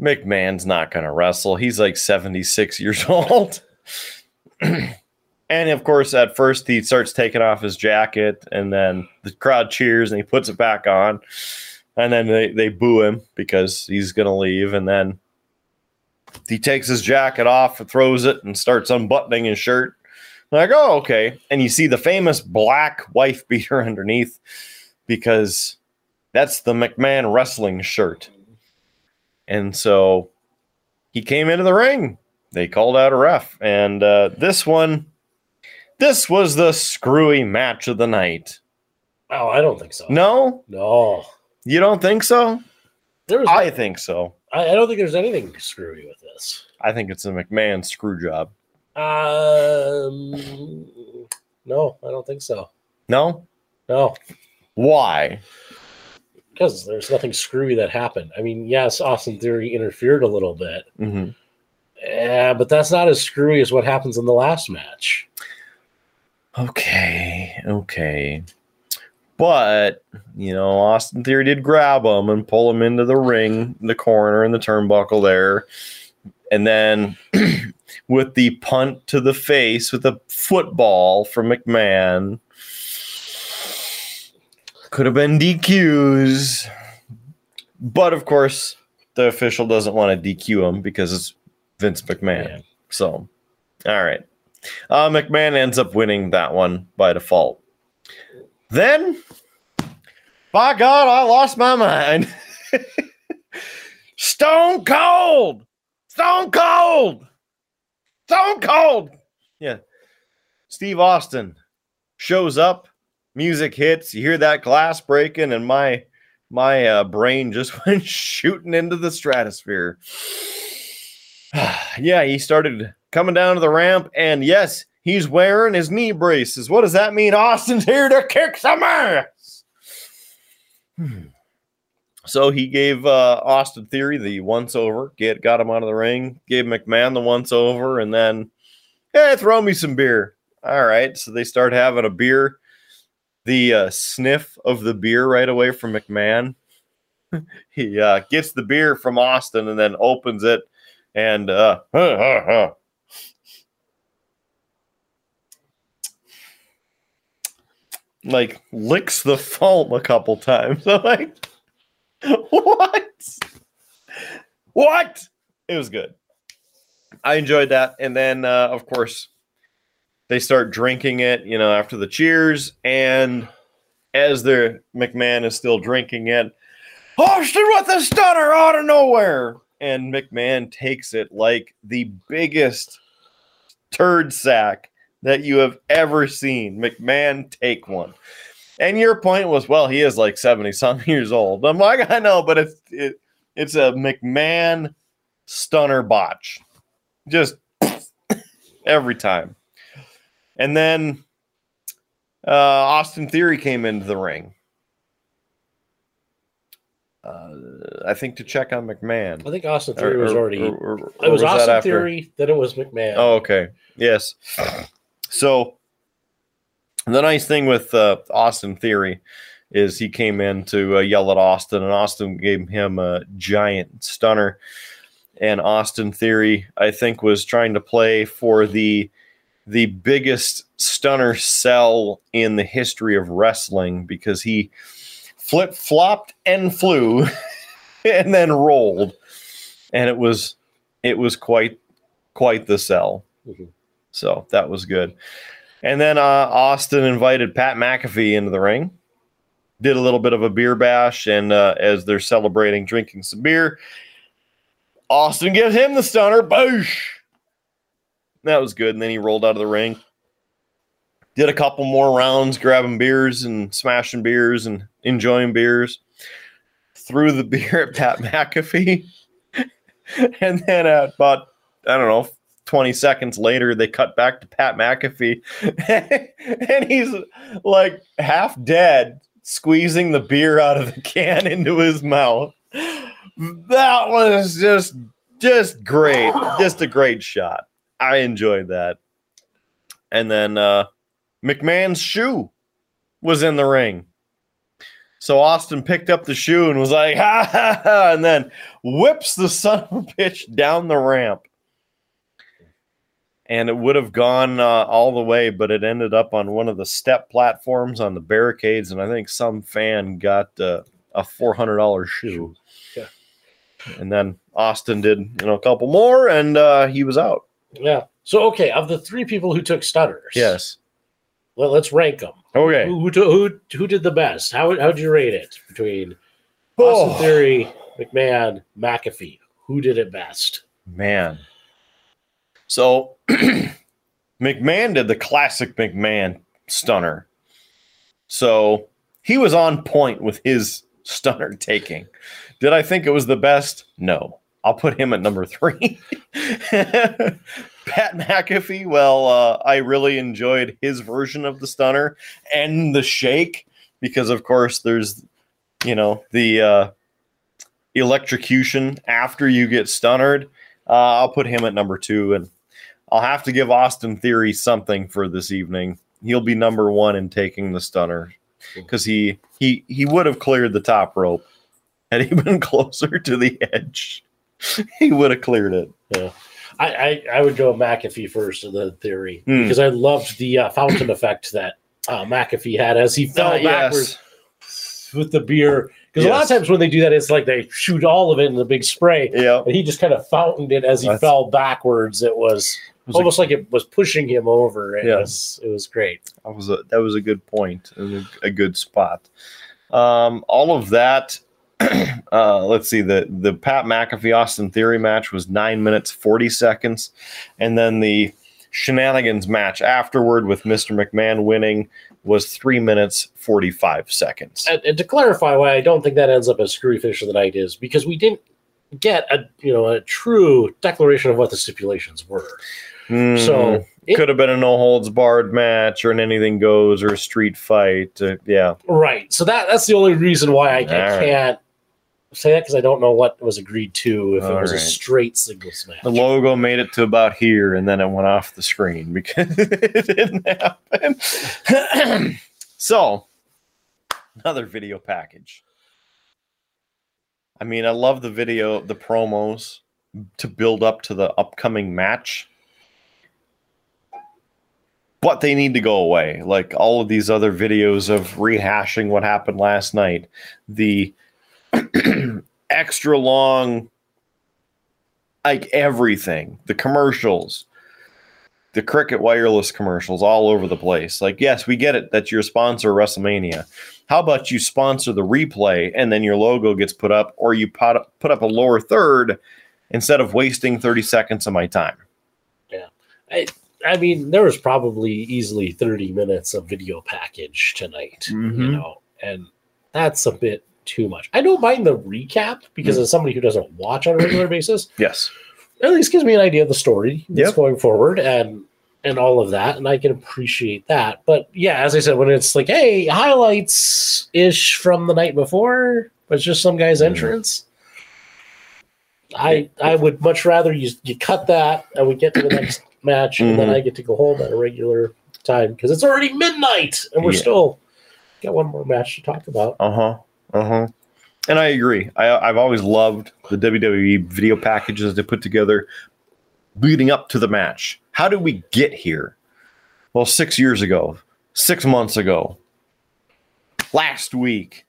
McMahon's not going to wrestle. He's like 76 years old. and of course, at first, he starts taking off his jacket, and then the crowd cheers and he puts it back on. And then they, they boo him because he's going to leave. And then he takes his jacket off, and throws it, and starts unbuttoning his shirt. Like, oh, okay. And you see the famous black wife beater underneath because that's the McMahon wrestling shirt. And so he came into the ring. They called out a ref. And uh, this one, this was the screwy match of the night. Oh, I don't think so. No, no. you don't think so? There was, I think so. I, I don't think there's anything screwy with this. I think it's a McMahon screw job. Um, no, I don't think so. No? No, Why? because there's nothing screwy that happened. I mean, yes, Austin Theory interfered a little bit, hmm yeah, but that's not as screwy as what happens in the last match. Okay, okay. But, you know, Austin Theory did grab him and pull him into the ring, the corner, and the turnbuckle there. And then with the punt to the face with a football from McMahon. Could have been DQs. But of course, the official doesn't want to DQ him because it's Vince McMahon. Yeah. So, all right. Uh, McMahon ends up winning that one by default. Then, by God, I lost my mind. Stone Cold! Stone Cold! Stone Cold! Yeah. Steve Austin shows up, music hits, you hear that glass breaking, and my my uh, brain just went shooting into the stratosphere. yeah, he started coming down to the ramp, and yes, he's wearing his knee braces. What does that mean? Austin's here to kick some ass. Hmm. So he gave uh, Austin Theory the once over, get got him out of the ring, gave McMahon the once over, and then, hey, throw me some beer. All right, so they start having a beer. The uh, sniff of the beer right away from McMahon. he uh, gets the beer from Austin and then opens it and uh, like licks the foam a couple times. I'm like, what? What? It was good. I enjoyed that. And then, uh, of course, they start drinking it, you know, after the cheers. And as their McMahon is still drinking it, Austin with a stunner out of nowhere. And McMahon takes it like the biggest turd sack that you have ever seen. McMahon take one. And your point was, well, he is like 70 some years old. I'm like, I know, but it's it, it's a McMahon stunner botch. Just every time. And then uh, Austin Theory came into the ring. Uh, I think to check on McMahon. I think Austin Theory was Or- already. or- or- it was, that Austin? Theory, then it was McMahon. Oh, okay. Yes. So the nice thing with uh, Austin Theory is he came in to uh, yell at Austin, and Austin gave him a giant stunner. And Austin Theory, I think, was trying to play for the the biggest stunner sell in the history of wrestling because he flip flopped and flew and then rolled, and it was it was quite quite the sell. Mhm. So that was good. And then uh, Austin invited Pat McAfee into the ring, did a little bit of a beer bash, and uh, as they're celebrating drinking some beer, Austin gives him the stunner. Boosh! That was good. And then he rolled out of the ring. Did a couple more rounds, grabbing beers and smashing beers and enjoying beers. Threw the beer at Pat McAfee. and then at about, I don't know, 20 seconds later, they cut back to Pat McAfee. and he's like half dead, squeezing the beer out of the can into his mouth. That was just just great. Just a great shot. I enjoyed that. And then uh McMahon's shoe was in the ring. So Austin picked up the shoe and was like, ha ha ha, and then whips the son of a bitch down the ramp. And it would have gone uh, all the way, but it ended up on one of the step platforms on the barricades. And I think some fan got uh, a $400 shoe. Yeah. And then Austin did, you know, a couple more and uh, he was out. Yeah. So, okay, of the three people who took stunners, Yes. Well, let, us rank them. Okay. Who, who, who, who did the best? How how'd you rate it between Oh. Austin Theory, McMahon, McAfee? Who did it best? Man. So McMahon did the classic McMahon stunner. So he was on point with his stunner taking. Did I think it was the best? No. I'll put him at number three. Pat McAfee, well, uh, I really enjoyed his version of the stunner and the shake because, of course, there's, you know, the uh, electrocution after you get stunnered. Uh, I'll put him at number two, and I'll have to give Austin Theory something for this evening. he'll be number one in taking the stunner because he he he would have cleared the top rope had he been closer to the edge. he would have cleared it. I, I, I would go McAfee first in the theory Hmm. because I loved the uh, fountain effect that uh, McAfee had as he fell Uh, backwards with the beer. Because a lot of times when they do that, it's like they shoot all of it in the big spray, Yeah, and he just kind of fountained it as he That's- fell backwards. It was, was a- almost like it was pushing him over. It Yeah. was it was great. that was a that was a good point and a, a good spot. Um, all of that. uh, let's see the the Pat McAfee Austin Theory match was nine minutes forty seconds, and then the Shenanigans match afterward with Mr. McMahon winning was three minutes forty five seconds. And, and to clarify why I don't think that ends up as screwy finish of the night is because we didn't get a you know a true declaration of what the stipulations were. Mm, So it- could have been a no holds barred match or an anything goes or a street fight. Uh, yeah, Right. So that that's the only reason why I, I can't say that because I don't know what was agreed to if it All was a straight singles match. the logo made it to about here and then it went off the screen because it didn't happen. so, another video package. I mean, I love the video, the promos to build up to the upcoming match. But they need to go away. Like all of these other videos of rehashing what happened last night. The extra long like everything the commercials the cricket wireless commercials all over the place like yes we get it that you're a sponsor wrestlemania how about you sponsor the replay and then your logo gets put up or you put up, put up a lower third instead of wasting 30 seconds of my time I mean, there was probably easily 30 minutes of video package tonight, you Mhm. know, and that's a bit too much. I don't mind the recap because Mm. as somebody who doesn't watch on a regular basis, yes at least gives me an idea of the story that's Yep. going forward and and all of that, and I can appreciate that. But yeah, as I said, when it's like, hey, highlights ish from the night before, but it's just some guy's Mhm. entrance. I I would much rather you you cut that and we get to the next match, and then Mhm. I get to go home at a regular time because it's already midnight and we're Yeah. still got one more match to talk about. uh-huh uh-huh and i agree I, i've always loved the wwe video packages they put together leading up to the match how did we get here well six years ago six months ago last week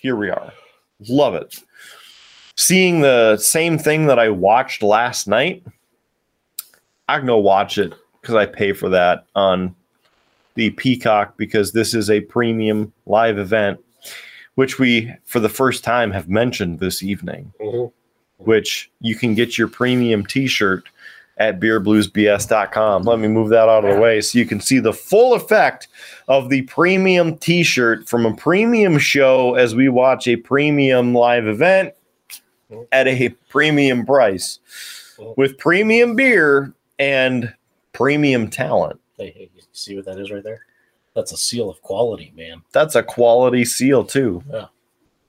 here we are love it seeing the same thing that i watched last night i can go watch it because i pay for that on the peacock because this is a premium live event which we for the first time have mentioned this evening Mhm. which you can get your premium t-shirt at beerbluesbs.com. Let me move that out of the way so you can see the full effect of the premium t-shirt from a premium show as we watch a premium live event at a premium price with premium beer and premium talent. Hey, hey, you see what that is right there? That's a seal of quality, man. That's a quality seal too. Yeah.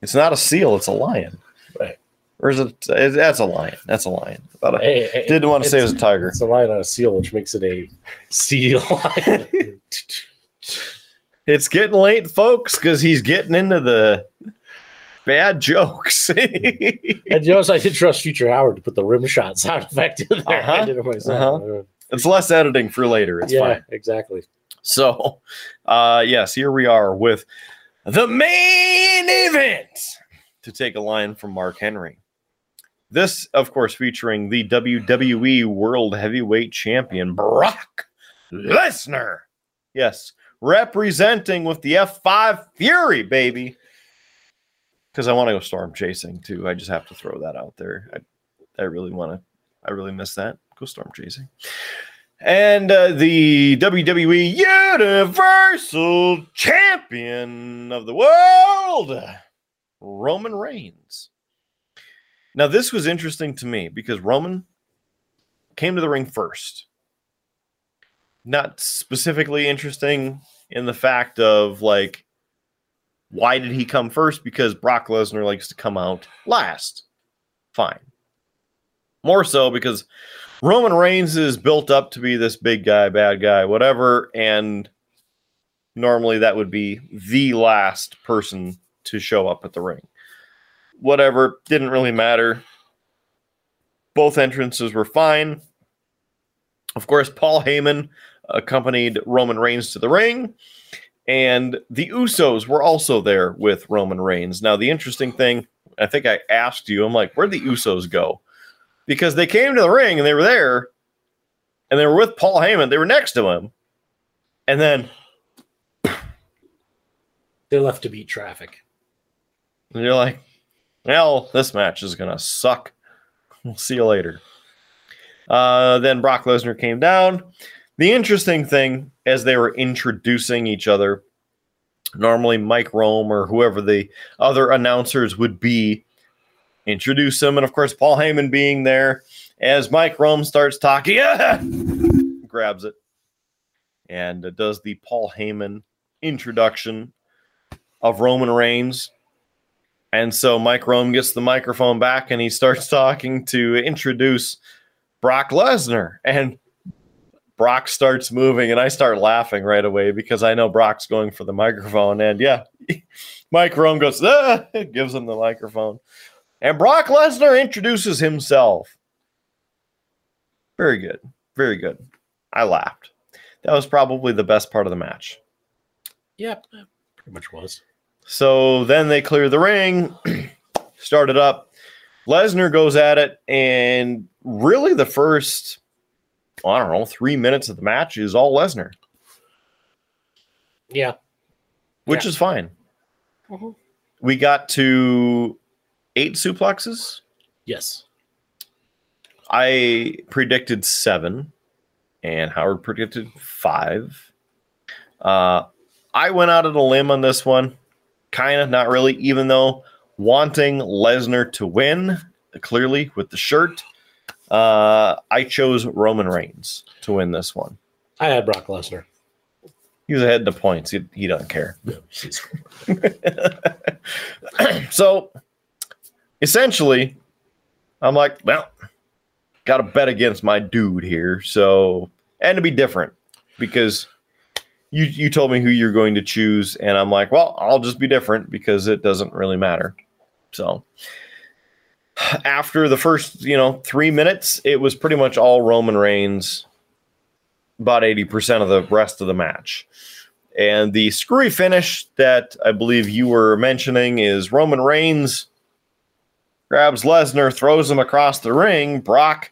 It's not a seal, it's a lion. Right. Or is it that's a lion. That's a lion. I- Hey, hey, didn't want to say it was a tiger. It's a lion on a seal, which makes it a seal. It's getting late, folks, because he's getting into the bad jokes. and Jones, I did trust Future Howard to put the rim shot sound effect in there. Uh-huh. I did it myself. it's less editing for later. It's yeah, fine. exactly. So, uh, yes, here we are with the main event to take a line from Mark Henry. This, of course, featuring the WWE World Heavyweight Champion Brock Lesnar. Yes, representing with the F5 Fury, baby. Because I want to go storm chasing too. I just have to throw that out there. I, I really want to. I really miss that. Go storm chasing. And uh, the WWE Universal Champion of the World, Roman Reigns. Now, this was interesting to me because Roman came to the ring first. Not specifically interesting in the fact of like, why did he come first? Because Brock Lesnar likes to come out last. Fine. More so because Roman Reigns is built up to be this big guy, bad guy, whatever, and normally that would be the last person to show up at the ring. Whatever, didn't really matter. Both entrances were fine. Of course, Paul Heyman accompanied Roman Reigns to the ring, and the Usos were also there with Roman Reigns. Now, the interesting thing, I think I asked you, I'm like, where'd the Usos go? Because they came to the ring and they were there, and they were with Paul Heyman. They were next to him, and then They left to beat traffic. And you're like, well, this match is gonna suck. We'll see you later. Uh, then Brock Lesnar came down. The interesting thing, as they were introducing each other, normally Mike Rome or whoever the other announcers would be, introduce them, and of course Paul Heyman being there. As Mike Rome starts talking, grabs it and does the Paul Heyman introduction of Roman Reigns. And so Mike Rome gets the microphone back and he starts talking to introduce Brock Lesnar. And Brock starts moving, and I start laughing right away because I know Brock's going for the microphone. And yeah, Mike Rome goes, ah, gives him the microphone. And Brock Lesnar introduces himself. Very good. Very good. I laughed. That was probably the best part of the match. Yeah, pretty much was. So then they clear the ring, start it up. Lesnar goes at it, and really the first, I don't know, three minutes of the match is all Lesnar, Yeah. which Yeah. is fine. Mhm. We got to eight suplexes. Yes. I predicted seven, and Howard predicted five. Uh, I went out on a limb on this one, kind of, not really, even though wanting Lesnar to win clearly with the shirt. Uh, I chose Roman Reigns to win this one. I had Brock Lesnar. He was ahead in the points. He, he doesn't care. So essentially, I'm like, well, got to bet against my dude here. So, and to be different because you you told me who you're going to choose, and I'm like, well, I'll just be different because it doesn't really matter. So, after the first, you know, three minutes, it was pretty much all Roman Reigns. About 80% of the rest of the match. And the screwy finish that I believe you were mentioning is Roman Reigns grabs Lesnar, throws him across the ring. Brock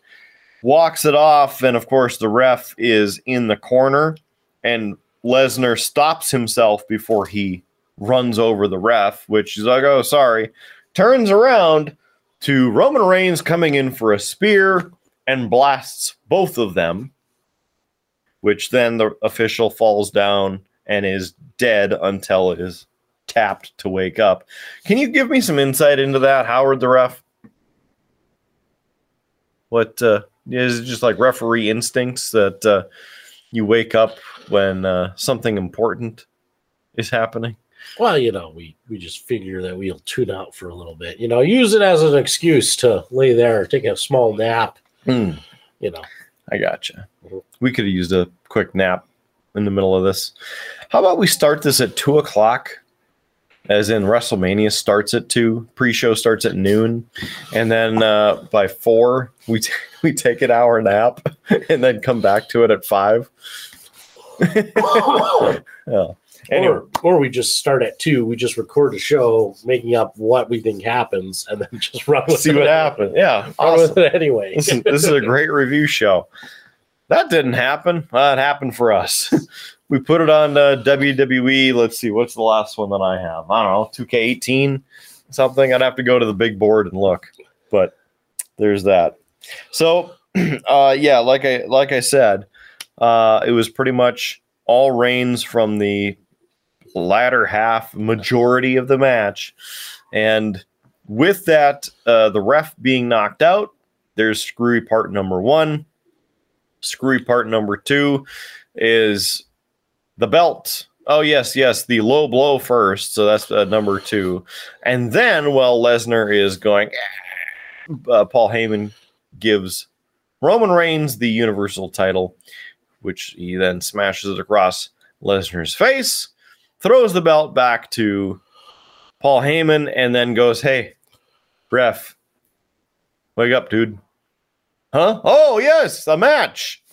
walks it off. And of course, the ref is in the corner. And Lesnar stops himself before he runs over the ref, which is like, oh, sorry. Turns around to Roman Reigns coming in for a spear and blasts both of them, which then the official falls down and is dead until it is tapped to wake up. Can you give me some insight into that, Howard the ref? What uh, is it just like referee instincts that uh, you wake up when uh, something important is happening? Well, you know, we we just figure that we'll tune out for a little bit. You know, use it as an excuse to lay there, take a small nap. Hmm. You know, I gotcha. We could have used a quick nap in the middle of this. How about we start this at two o'clock? As in WrestleMania starts at two, pre-show starts at noon, and then uh, by four we t- we take an hour nap, and then come back to it at five. yeah. Anyway, or or we just start at two. We just record a show, making up what we think happens, and then just run with see what happens. Yeah, awesome. anyway. Listen, this is a great review show. That didn't happen. It happened for us. we put it on uh, WWE. Let's see, what's the last one that I have? I don't know, 2K18 something. I'd have to go to the big board and look, but there's that. So, uh, yeah, like I like I said, uh, it was pretty much all Reigns from the latter half majority of the match, and with that, uh, the ref being knocked out, there's screwy part number one. Screwy part number two is the belt. Oh, yes, yes, the low blow first. So that's uh, number two. And then, while Lesnar is going, uh, Paul Heyman gives Roman Reigns the Universal title, which he then smashes it across Lesnar's face. Throws the belt back to Paul Heyman, and then goes, "Hey, ref, wake up, dude." Huh? Oh yes, a match.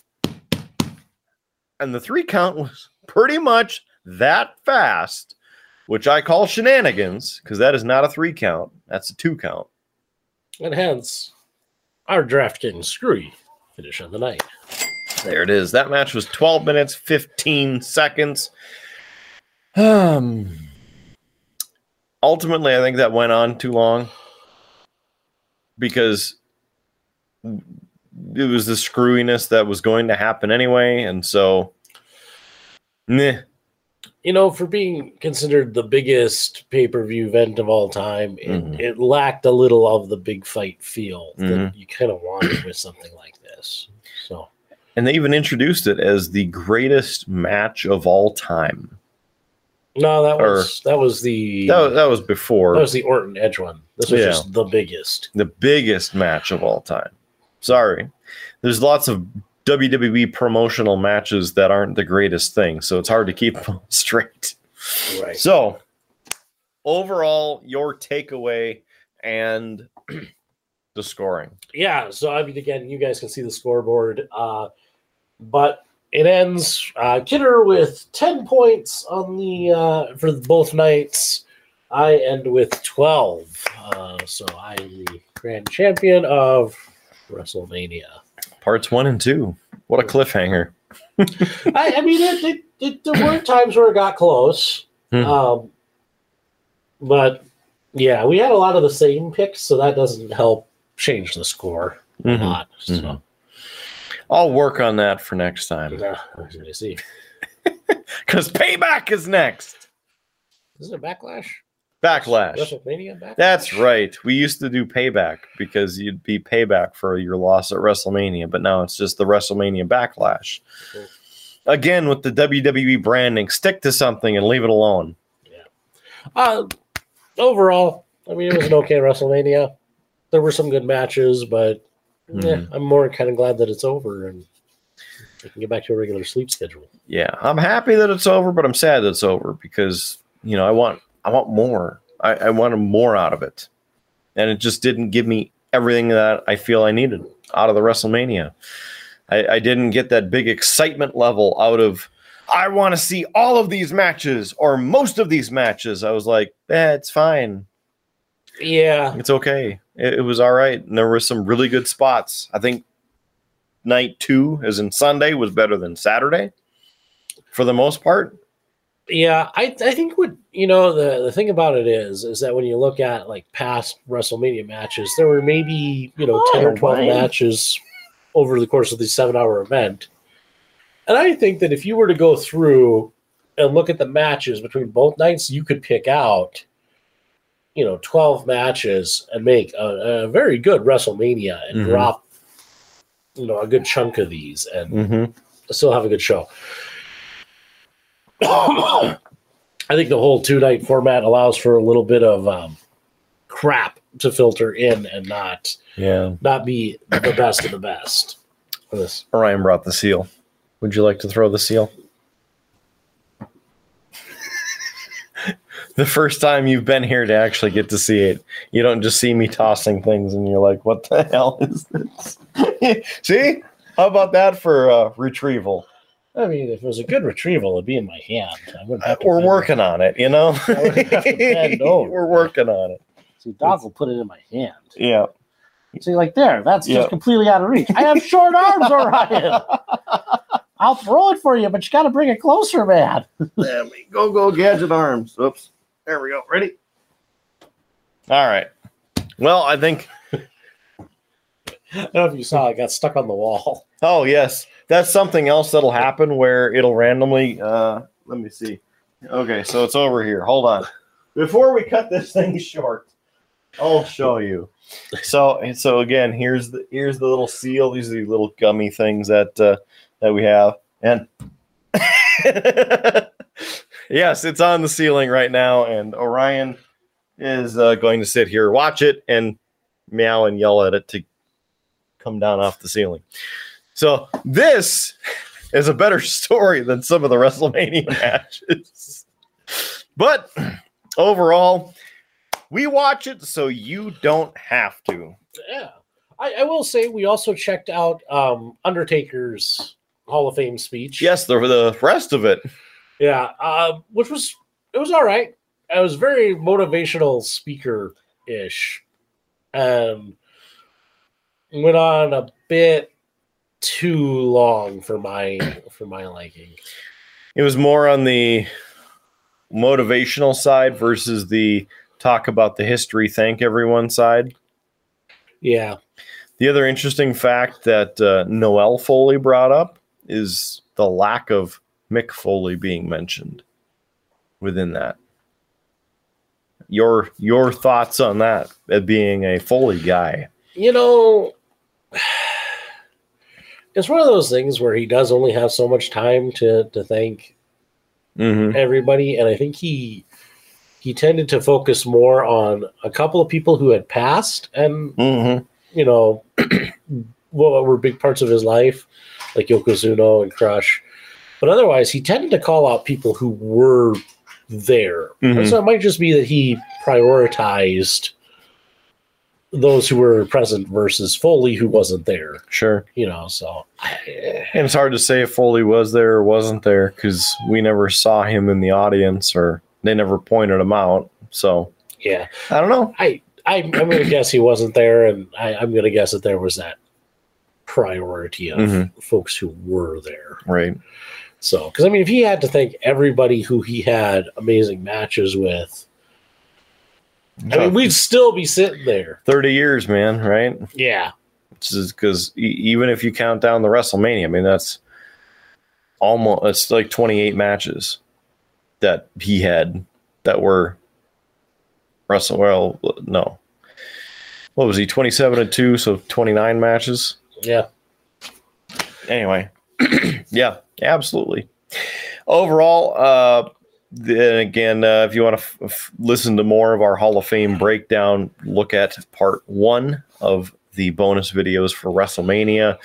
And the three count was pretty much that fast, which I call shenanigans because that is not a three count. That's a two count. And hence, our draft DraftKings screwy finish of the night. There it is. That match was 12 minutes, 15 seconds. Um, ultimately, I think that went on too long because it was the screwiness that was going to happen anyway. And so, meh. You know, for being considered the biggest pay per view event of all time, it, Mhm. it lacked a little of the big fight feel that you kind of wanted with something like this. So, And they even introduced it as the greatest match of all time. No, that Or- was that was the That, was- that was before. that was the Orton Edge one. This was Yeah. just the biggest. the biggest match of all time. Sorry. There's lots of WWE promotional matches that aren't the greatest thing, so it's hard to keep them straight. Right. So, overall, your takeaway and the scoring. yeah so i mean again you guys can see the scoreboard uh but it ends uh kidder with 10 points on the uh for both nights i end with 12 uh so i am the grand champion of wrestlemania Parts one and two. What a cliffhanger. i, I mean it, it, it there were times where it got close Hmm. um but yeah we had a lot of the same picks so that doesn't help change the score a Mhm. lot so Mhm. I'll work on that for next time yeah, see because payback is next. Isn't it backlash? Backlash. WrestleMania backlash. That's right. We used to do payback because you'd be payback for your loss at WrestleMania, but now it's just the WrestleMania backlash. Again, with the WWE branding, stick to something and leave it alone. Uh, overall, I mean, it was an okay WrestleMania. There were some good matches, but yeah, Mhm. I'm more kind of glad that it's over and I can get back to a regular sleep schedule. Yeah, I'm happy that it's over, but I'm sad that it's over because you know I want I want more. I, I wanted more out of it, and it just didn't give me everything that I feel I needed out of the WrestleMania. I, I didn't get that big excitement level out of. I want to see all of these matches or most of these matches. I was like, eh, it's fine. Yeah, It's okay. It, it was all right. And there were some really good spots. I think night two, as in Sunday, was better than Saturday for the most part. yeah. I I think what you know the the thing about it is is that when you look at like past WrestleMania matches, there were maybe you know oh, ten or twelve Wayne. matches over the course of the seven hour event, and I think that if you were to go through and look at the matches between both nights, you could pick out you know 12 matches and make a, a very good WrestleMania and Mhm. drop you know a good chunk of these and Mm-hmm. still have a good show. I think the whole two night format allows for a little bit of um, crap to filter in and not Yeah. not be the best of the best. For this, Ryan brought the seal. Would you like to throw the seal? The first time you've been here to actually get to see it, you don't just see me tossing things and you're like, what the hell is this? see? How about that for uh, retrieval? I mean, if it was a good retrieval, it'd be in my hand. I wouldn't have to We're working on it, you know? I would have to bend over. We're working on it. See, Doc will put it in my hand. Yeah. See, like there, that's Yeah. just completely out of reach. I have short arms, Orion. I'll throw it for you, but you got to bring it closer, man. There we go, go gadget arms. Oops. There we go. Ready? All right. Well, I think I don't know if you saw, it got stuck on the wall. Oh yes, that's something else that'll happen where it'll randomly. Uh, let me see. Okay, so it's over here. Hold on. Before we cut this thing short, I'll show you. So so again, here's the here's the little seal. These are the little gummy things that uh, that we have, and yes, it's on the ceiling right now. And Orion is uh, going to sit here, watch it, and meow and yell at it to come down off the ceiling. So this is a better story than some of the WrestleMania matches. But overall, we watch it so you don't have to. Yeah. I, I will say we also checked out um, Undertaker's Hall of Fame speech. Yes, the the rest of it. Yeah, uh, which was it was all right. It was very motivational speaker ish, and went on a bit too long for my for my liking. It was more on the motivational side versus the talk about the history, thank everyone side. Yeah, The other interesting fact that uh, Noelle Foley brought up is the lack of Mick Foley being mentioned within that. Your your thoughts on that? Being a Foley guy, you know, it's one of those things where he does only have so much time to to thank mm-hmm. everybody, and I think he he tended to focus more on a couple of people who had passed and Mm-hmm. you know what were big parts of his life, like Yokozuna and Crush. But otherwise, he tended to call out people who were there. Mhm. So it might just be that he prioritized those who were present versus Foley, who wasn't there. sure. You know, so And it's hard to say if Foley was there or wasn't there because we never saw him in the audience or they never pointed him out. So yeah, I don't know. I, I I'm going to guess he wasn't there, and I, I'm going to guess that there was that priority of Mhm. folks who were there. Right. So, because I mean, if he had to thank everybody who he had amazing matches with, I mean, we'd still be sitting there. 30 years, man, right? Yeah, Because even if you count down the WrestleMania, I mean, that's almost, it's like 28 matches that he had that were Wrestle. Well, no. What was he, 27 and 2? So 29 matches? yeah, anyway yeah absolutely overall uh then again uh, if you want to f- f- listen to more of our hall of fame breakdown look at part one of the bonus videos for wrestlemania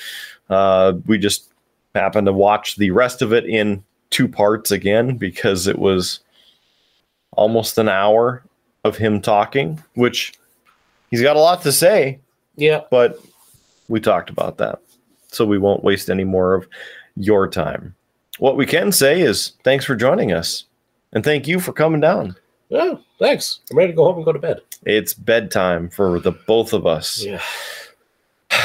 uh we just happened to watch the rest of it in two parts again because it was almost an hour of him talking which he's got a lot to say yeah. but we talked about that. So we won't waste any more of your time. What we can say is thanks for joining us and thank you for coming down. Oh, thanks. I'm ready to go home and go to bed. It's bedtime for the both of us. Yeah.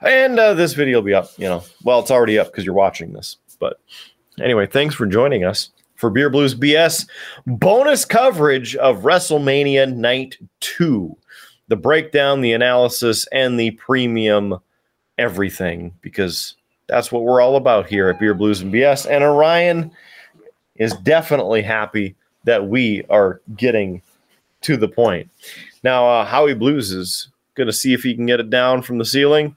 And uh, this video will be up, you know. Well, it's already up because you're watching this. But anyway, thanks for joining us for Beer Blues BS bonus coverage of WrestleMania Night 2. The breakdown, the analysis, and the premium everything because that's what we're all about here at Beer Blues and BS. And Orion is definitely happy that we are getting to the point. Now, uh, Howie Blues is going to see if he can get it down from the ceiling.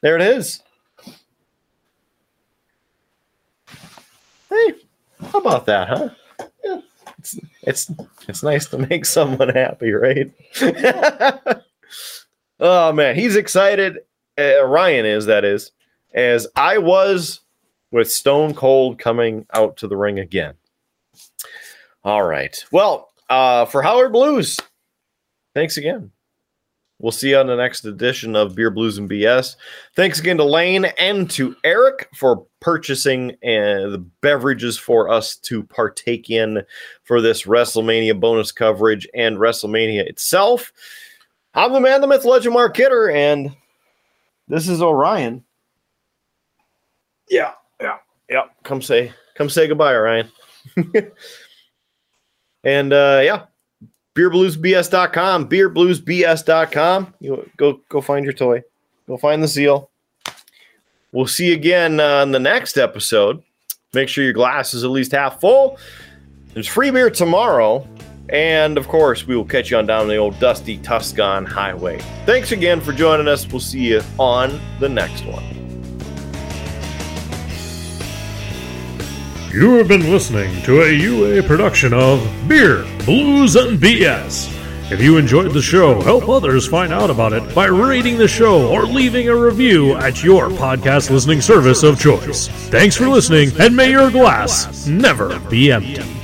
There it is. Hey, how about that, huh? It's it's it's nice to make someone happy, right? oh man, he's excited. Uh, Ryan is that is, as I was with Stone Cold coming out to the ring again. All right. Well, uh, for Howard Blues, thanks again. We'll see you on the next edition of Beer Blues and BS. Thanks again to Lane and to Eric for purchasing uh, the beverages for us to partake in for this WrestleMania bonus coverage and WrestleMania itself. I'm the man, the myth, legend, Mark Kidder, and this is Orion. Yeah, yeah, yeah. Come say, come say goodbye, Orion. and uh, yeah, beerbluesbs.com, beerbluesbs.com. You go go find your toy. Go find the seal. We'll see you again uh, on the next episode. Make sure your glass is at least half full. There's free beer tomorrow. And of course, we will catch you on down the old dusty Tuscan highway. Thanks again for joining us. We'll see you on the next one. You have been listening to a UA production of Beer, Blues, and BS. If you enjoyed the show, help others find out about it by rating the show or leaving a review at your podcast listening service of choice. Thanks for listening, and may your glass never be empty.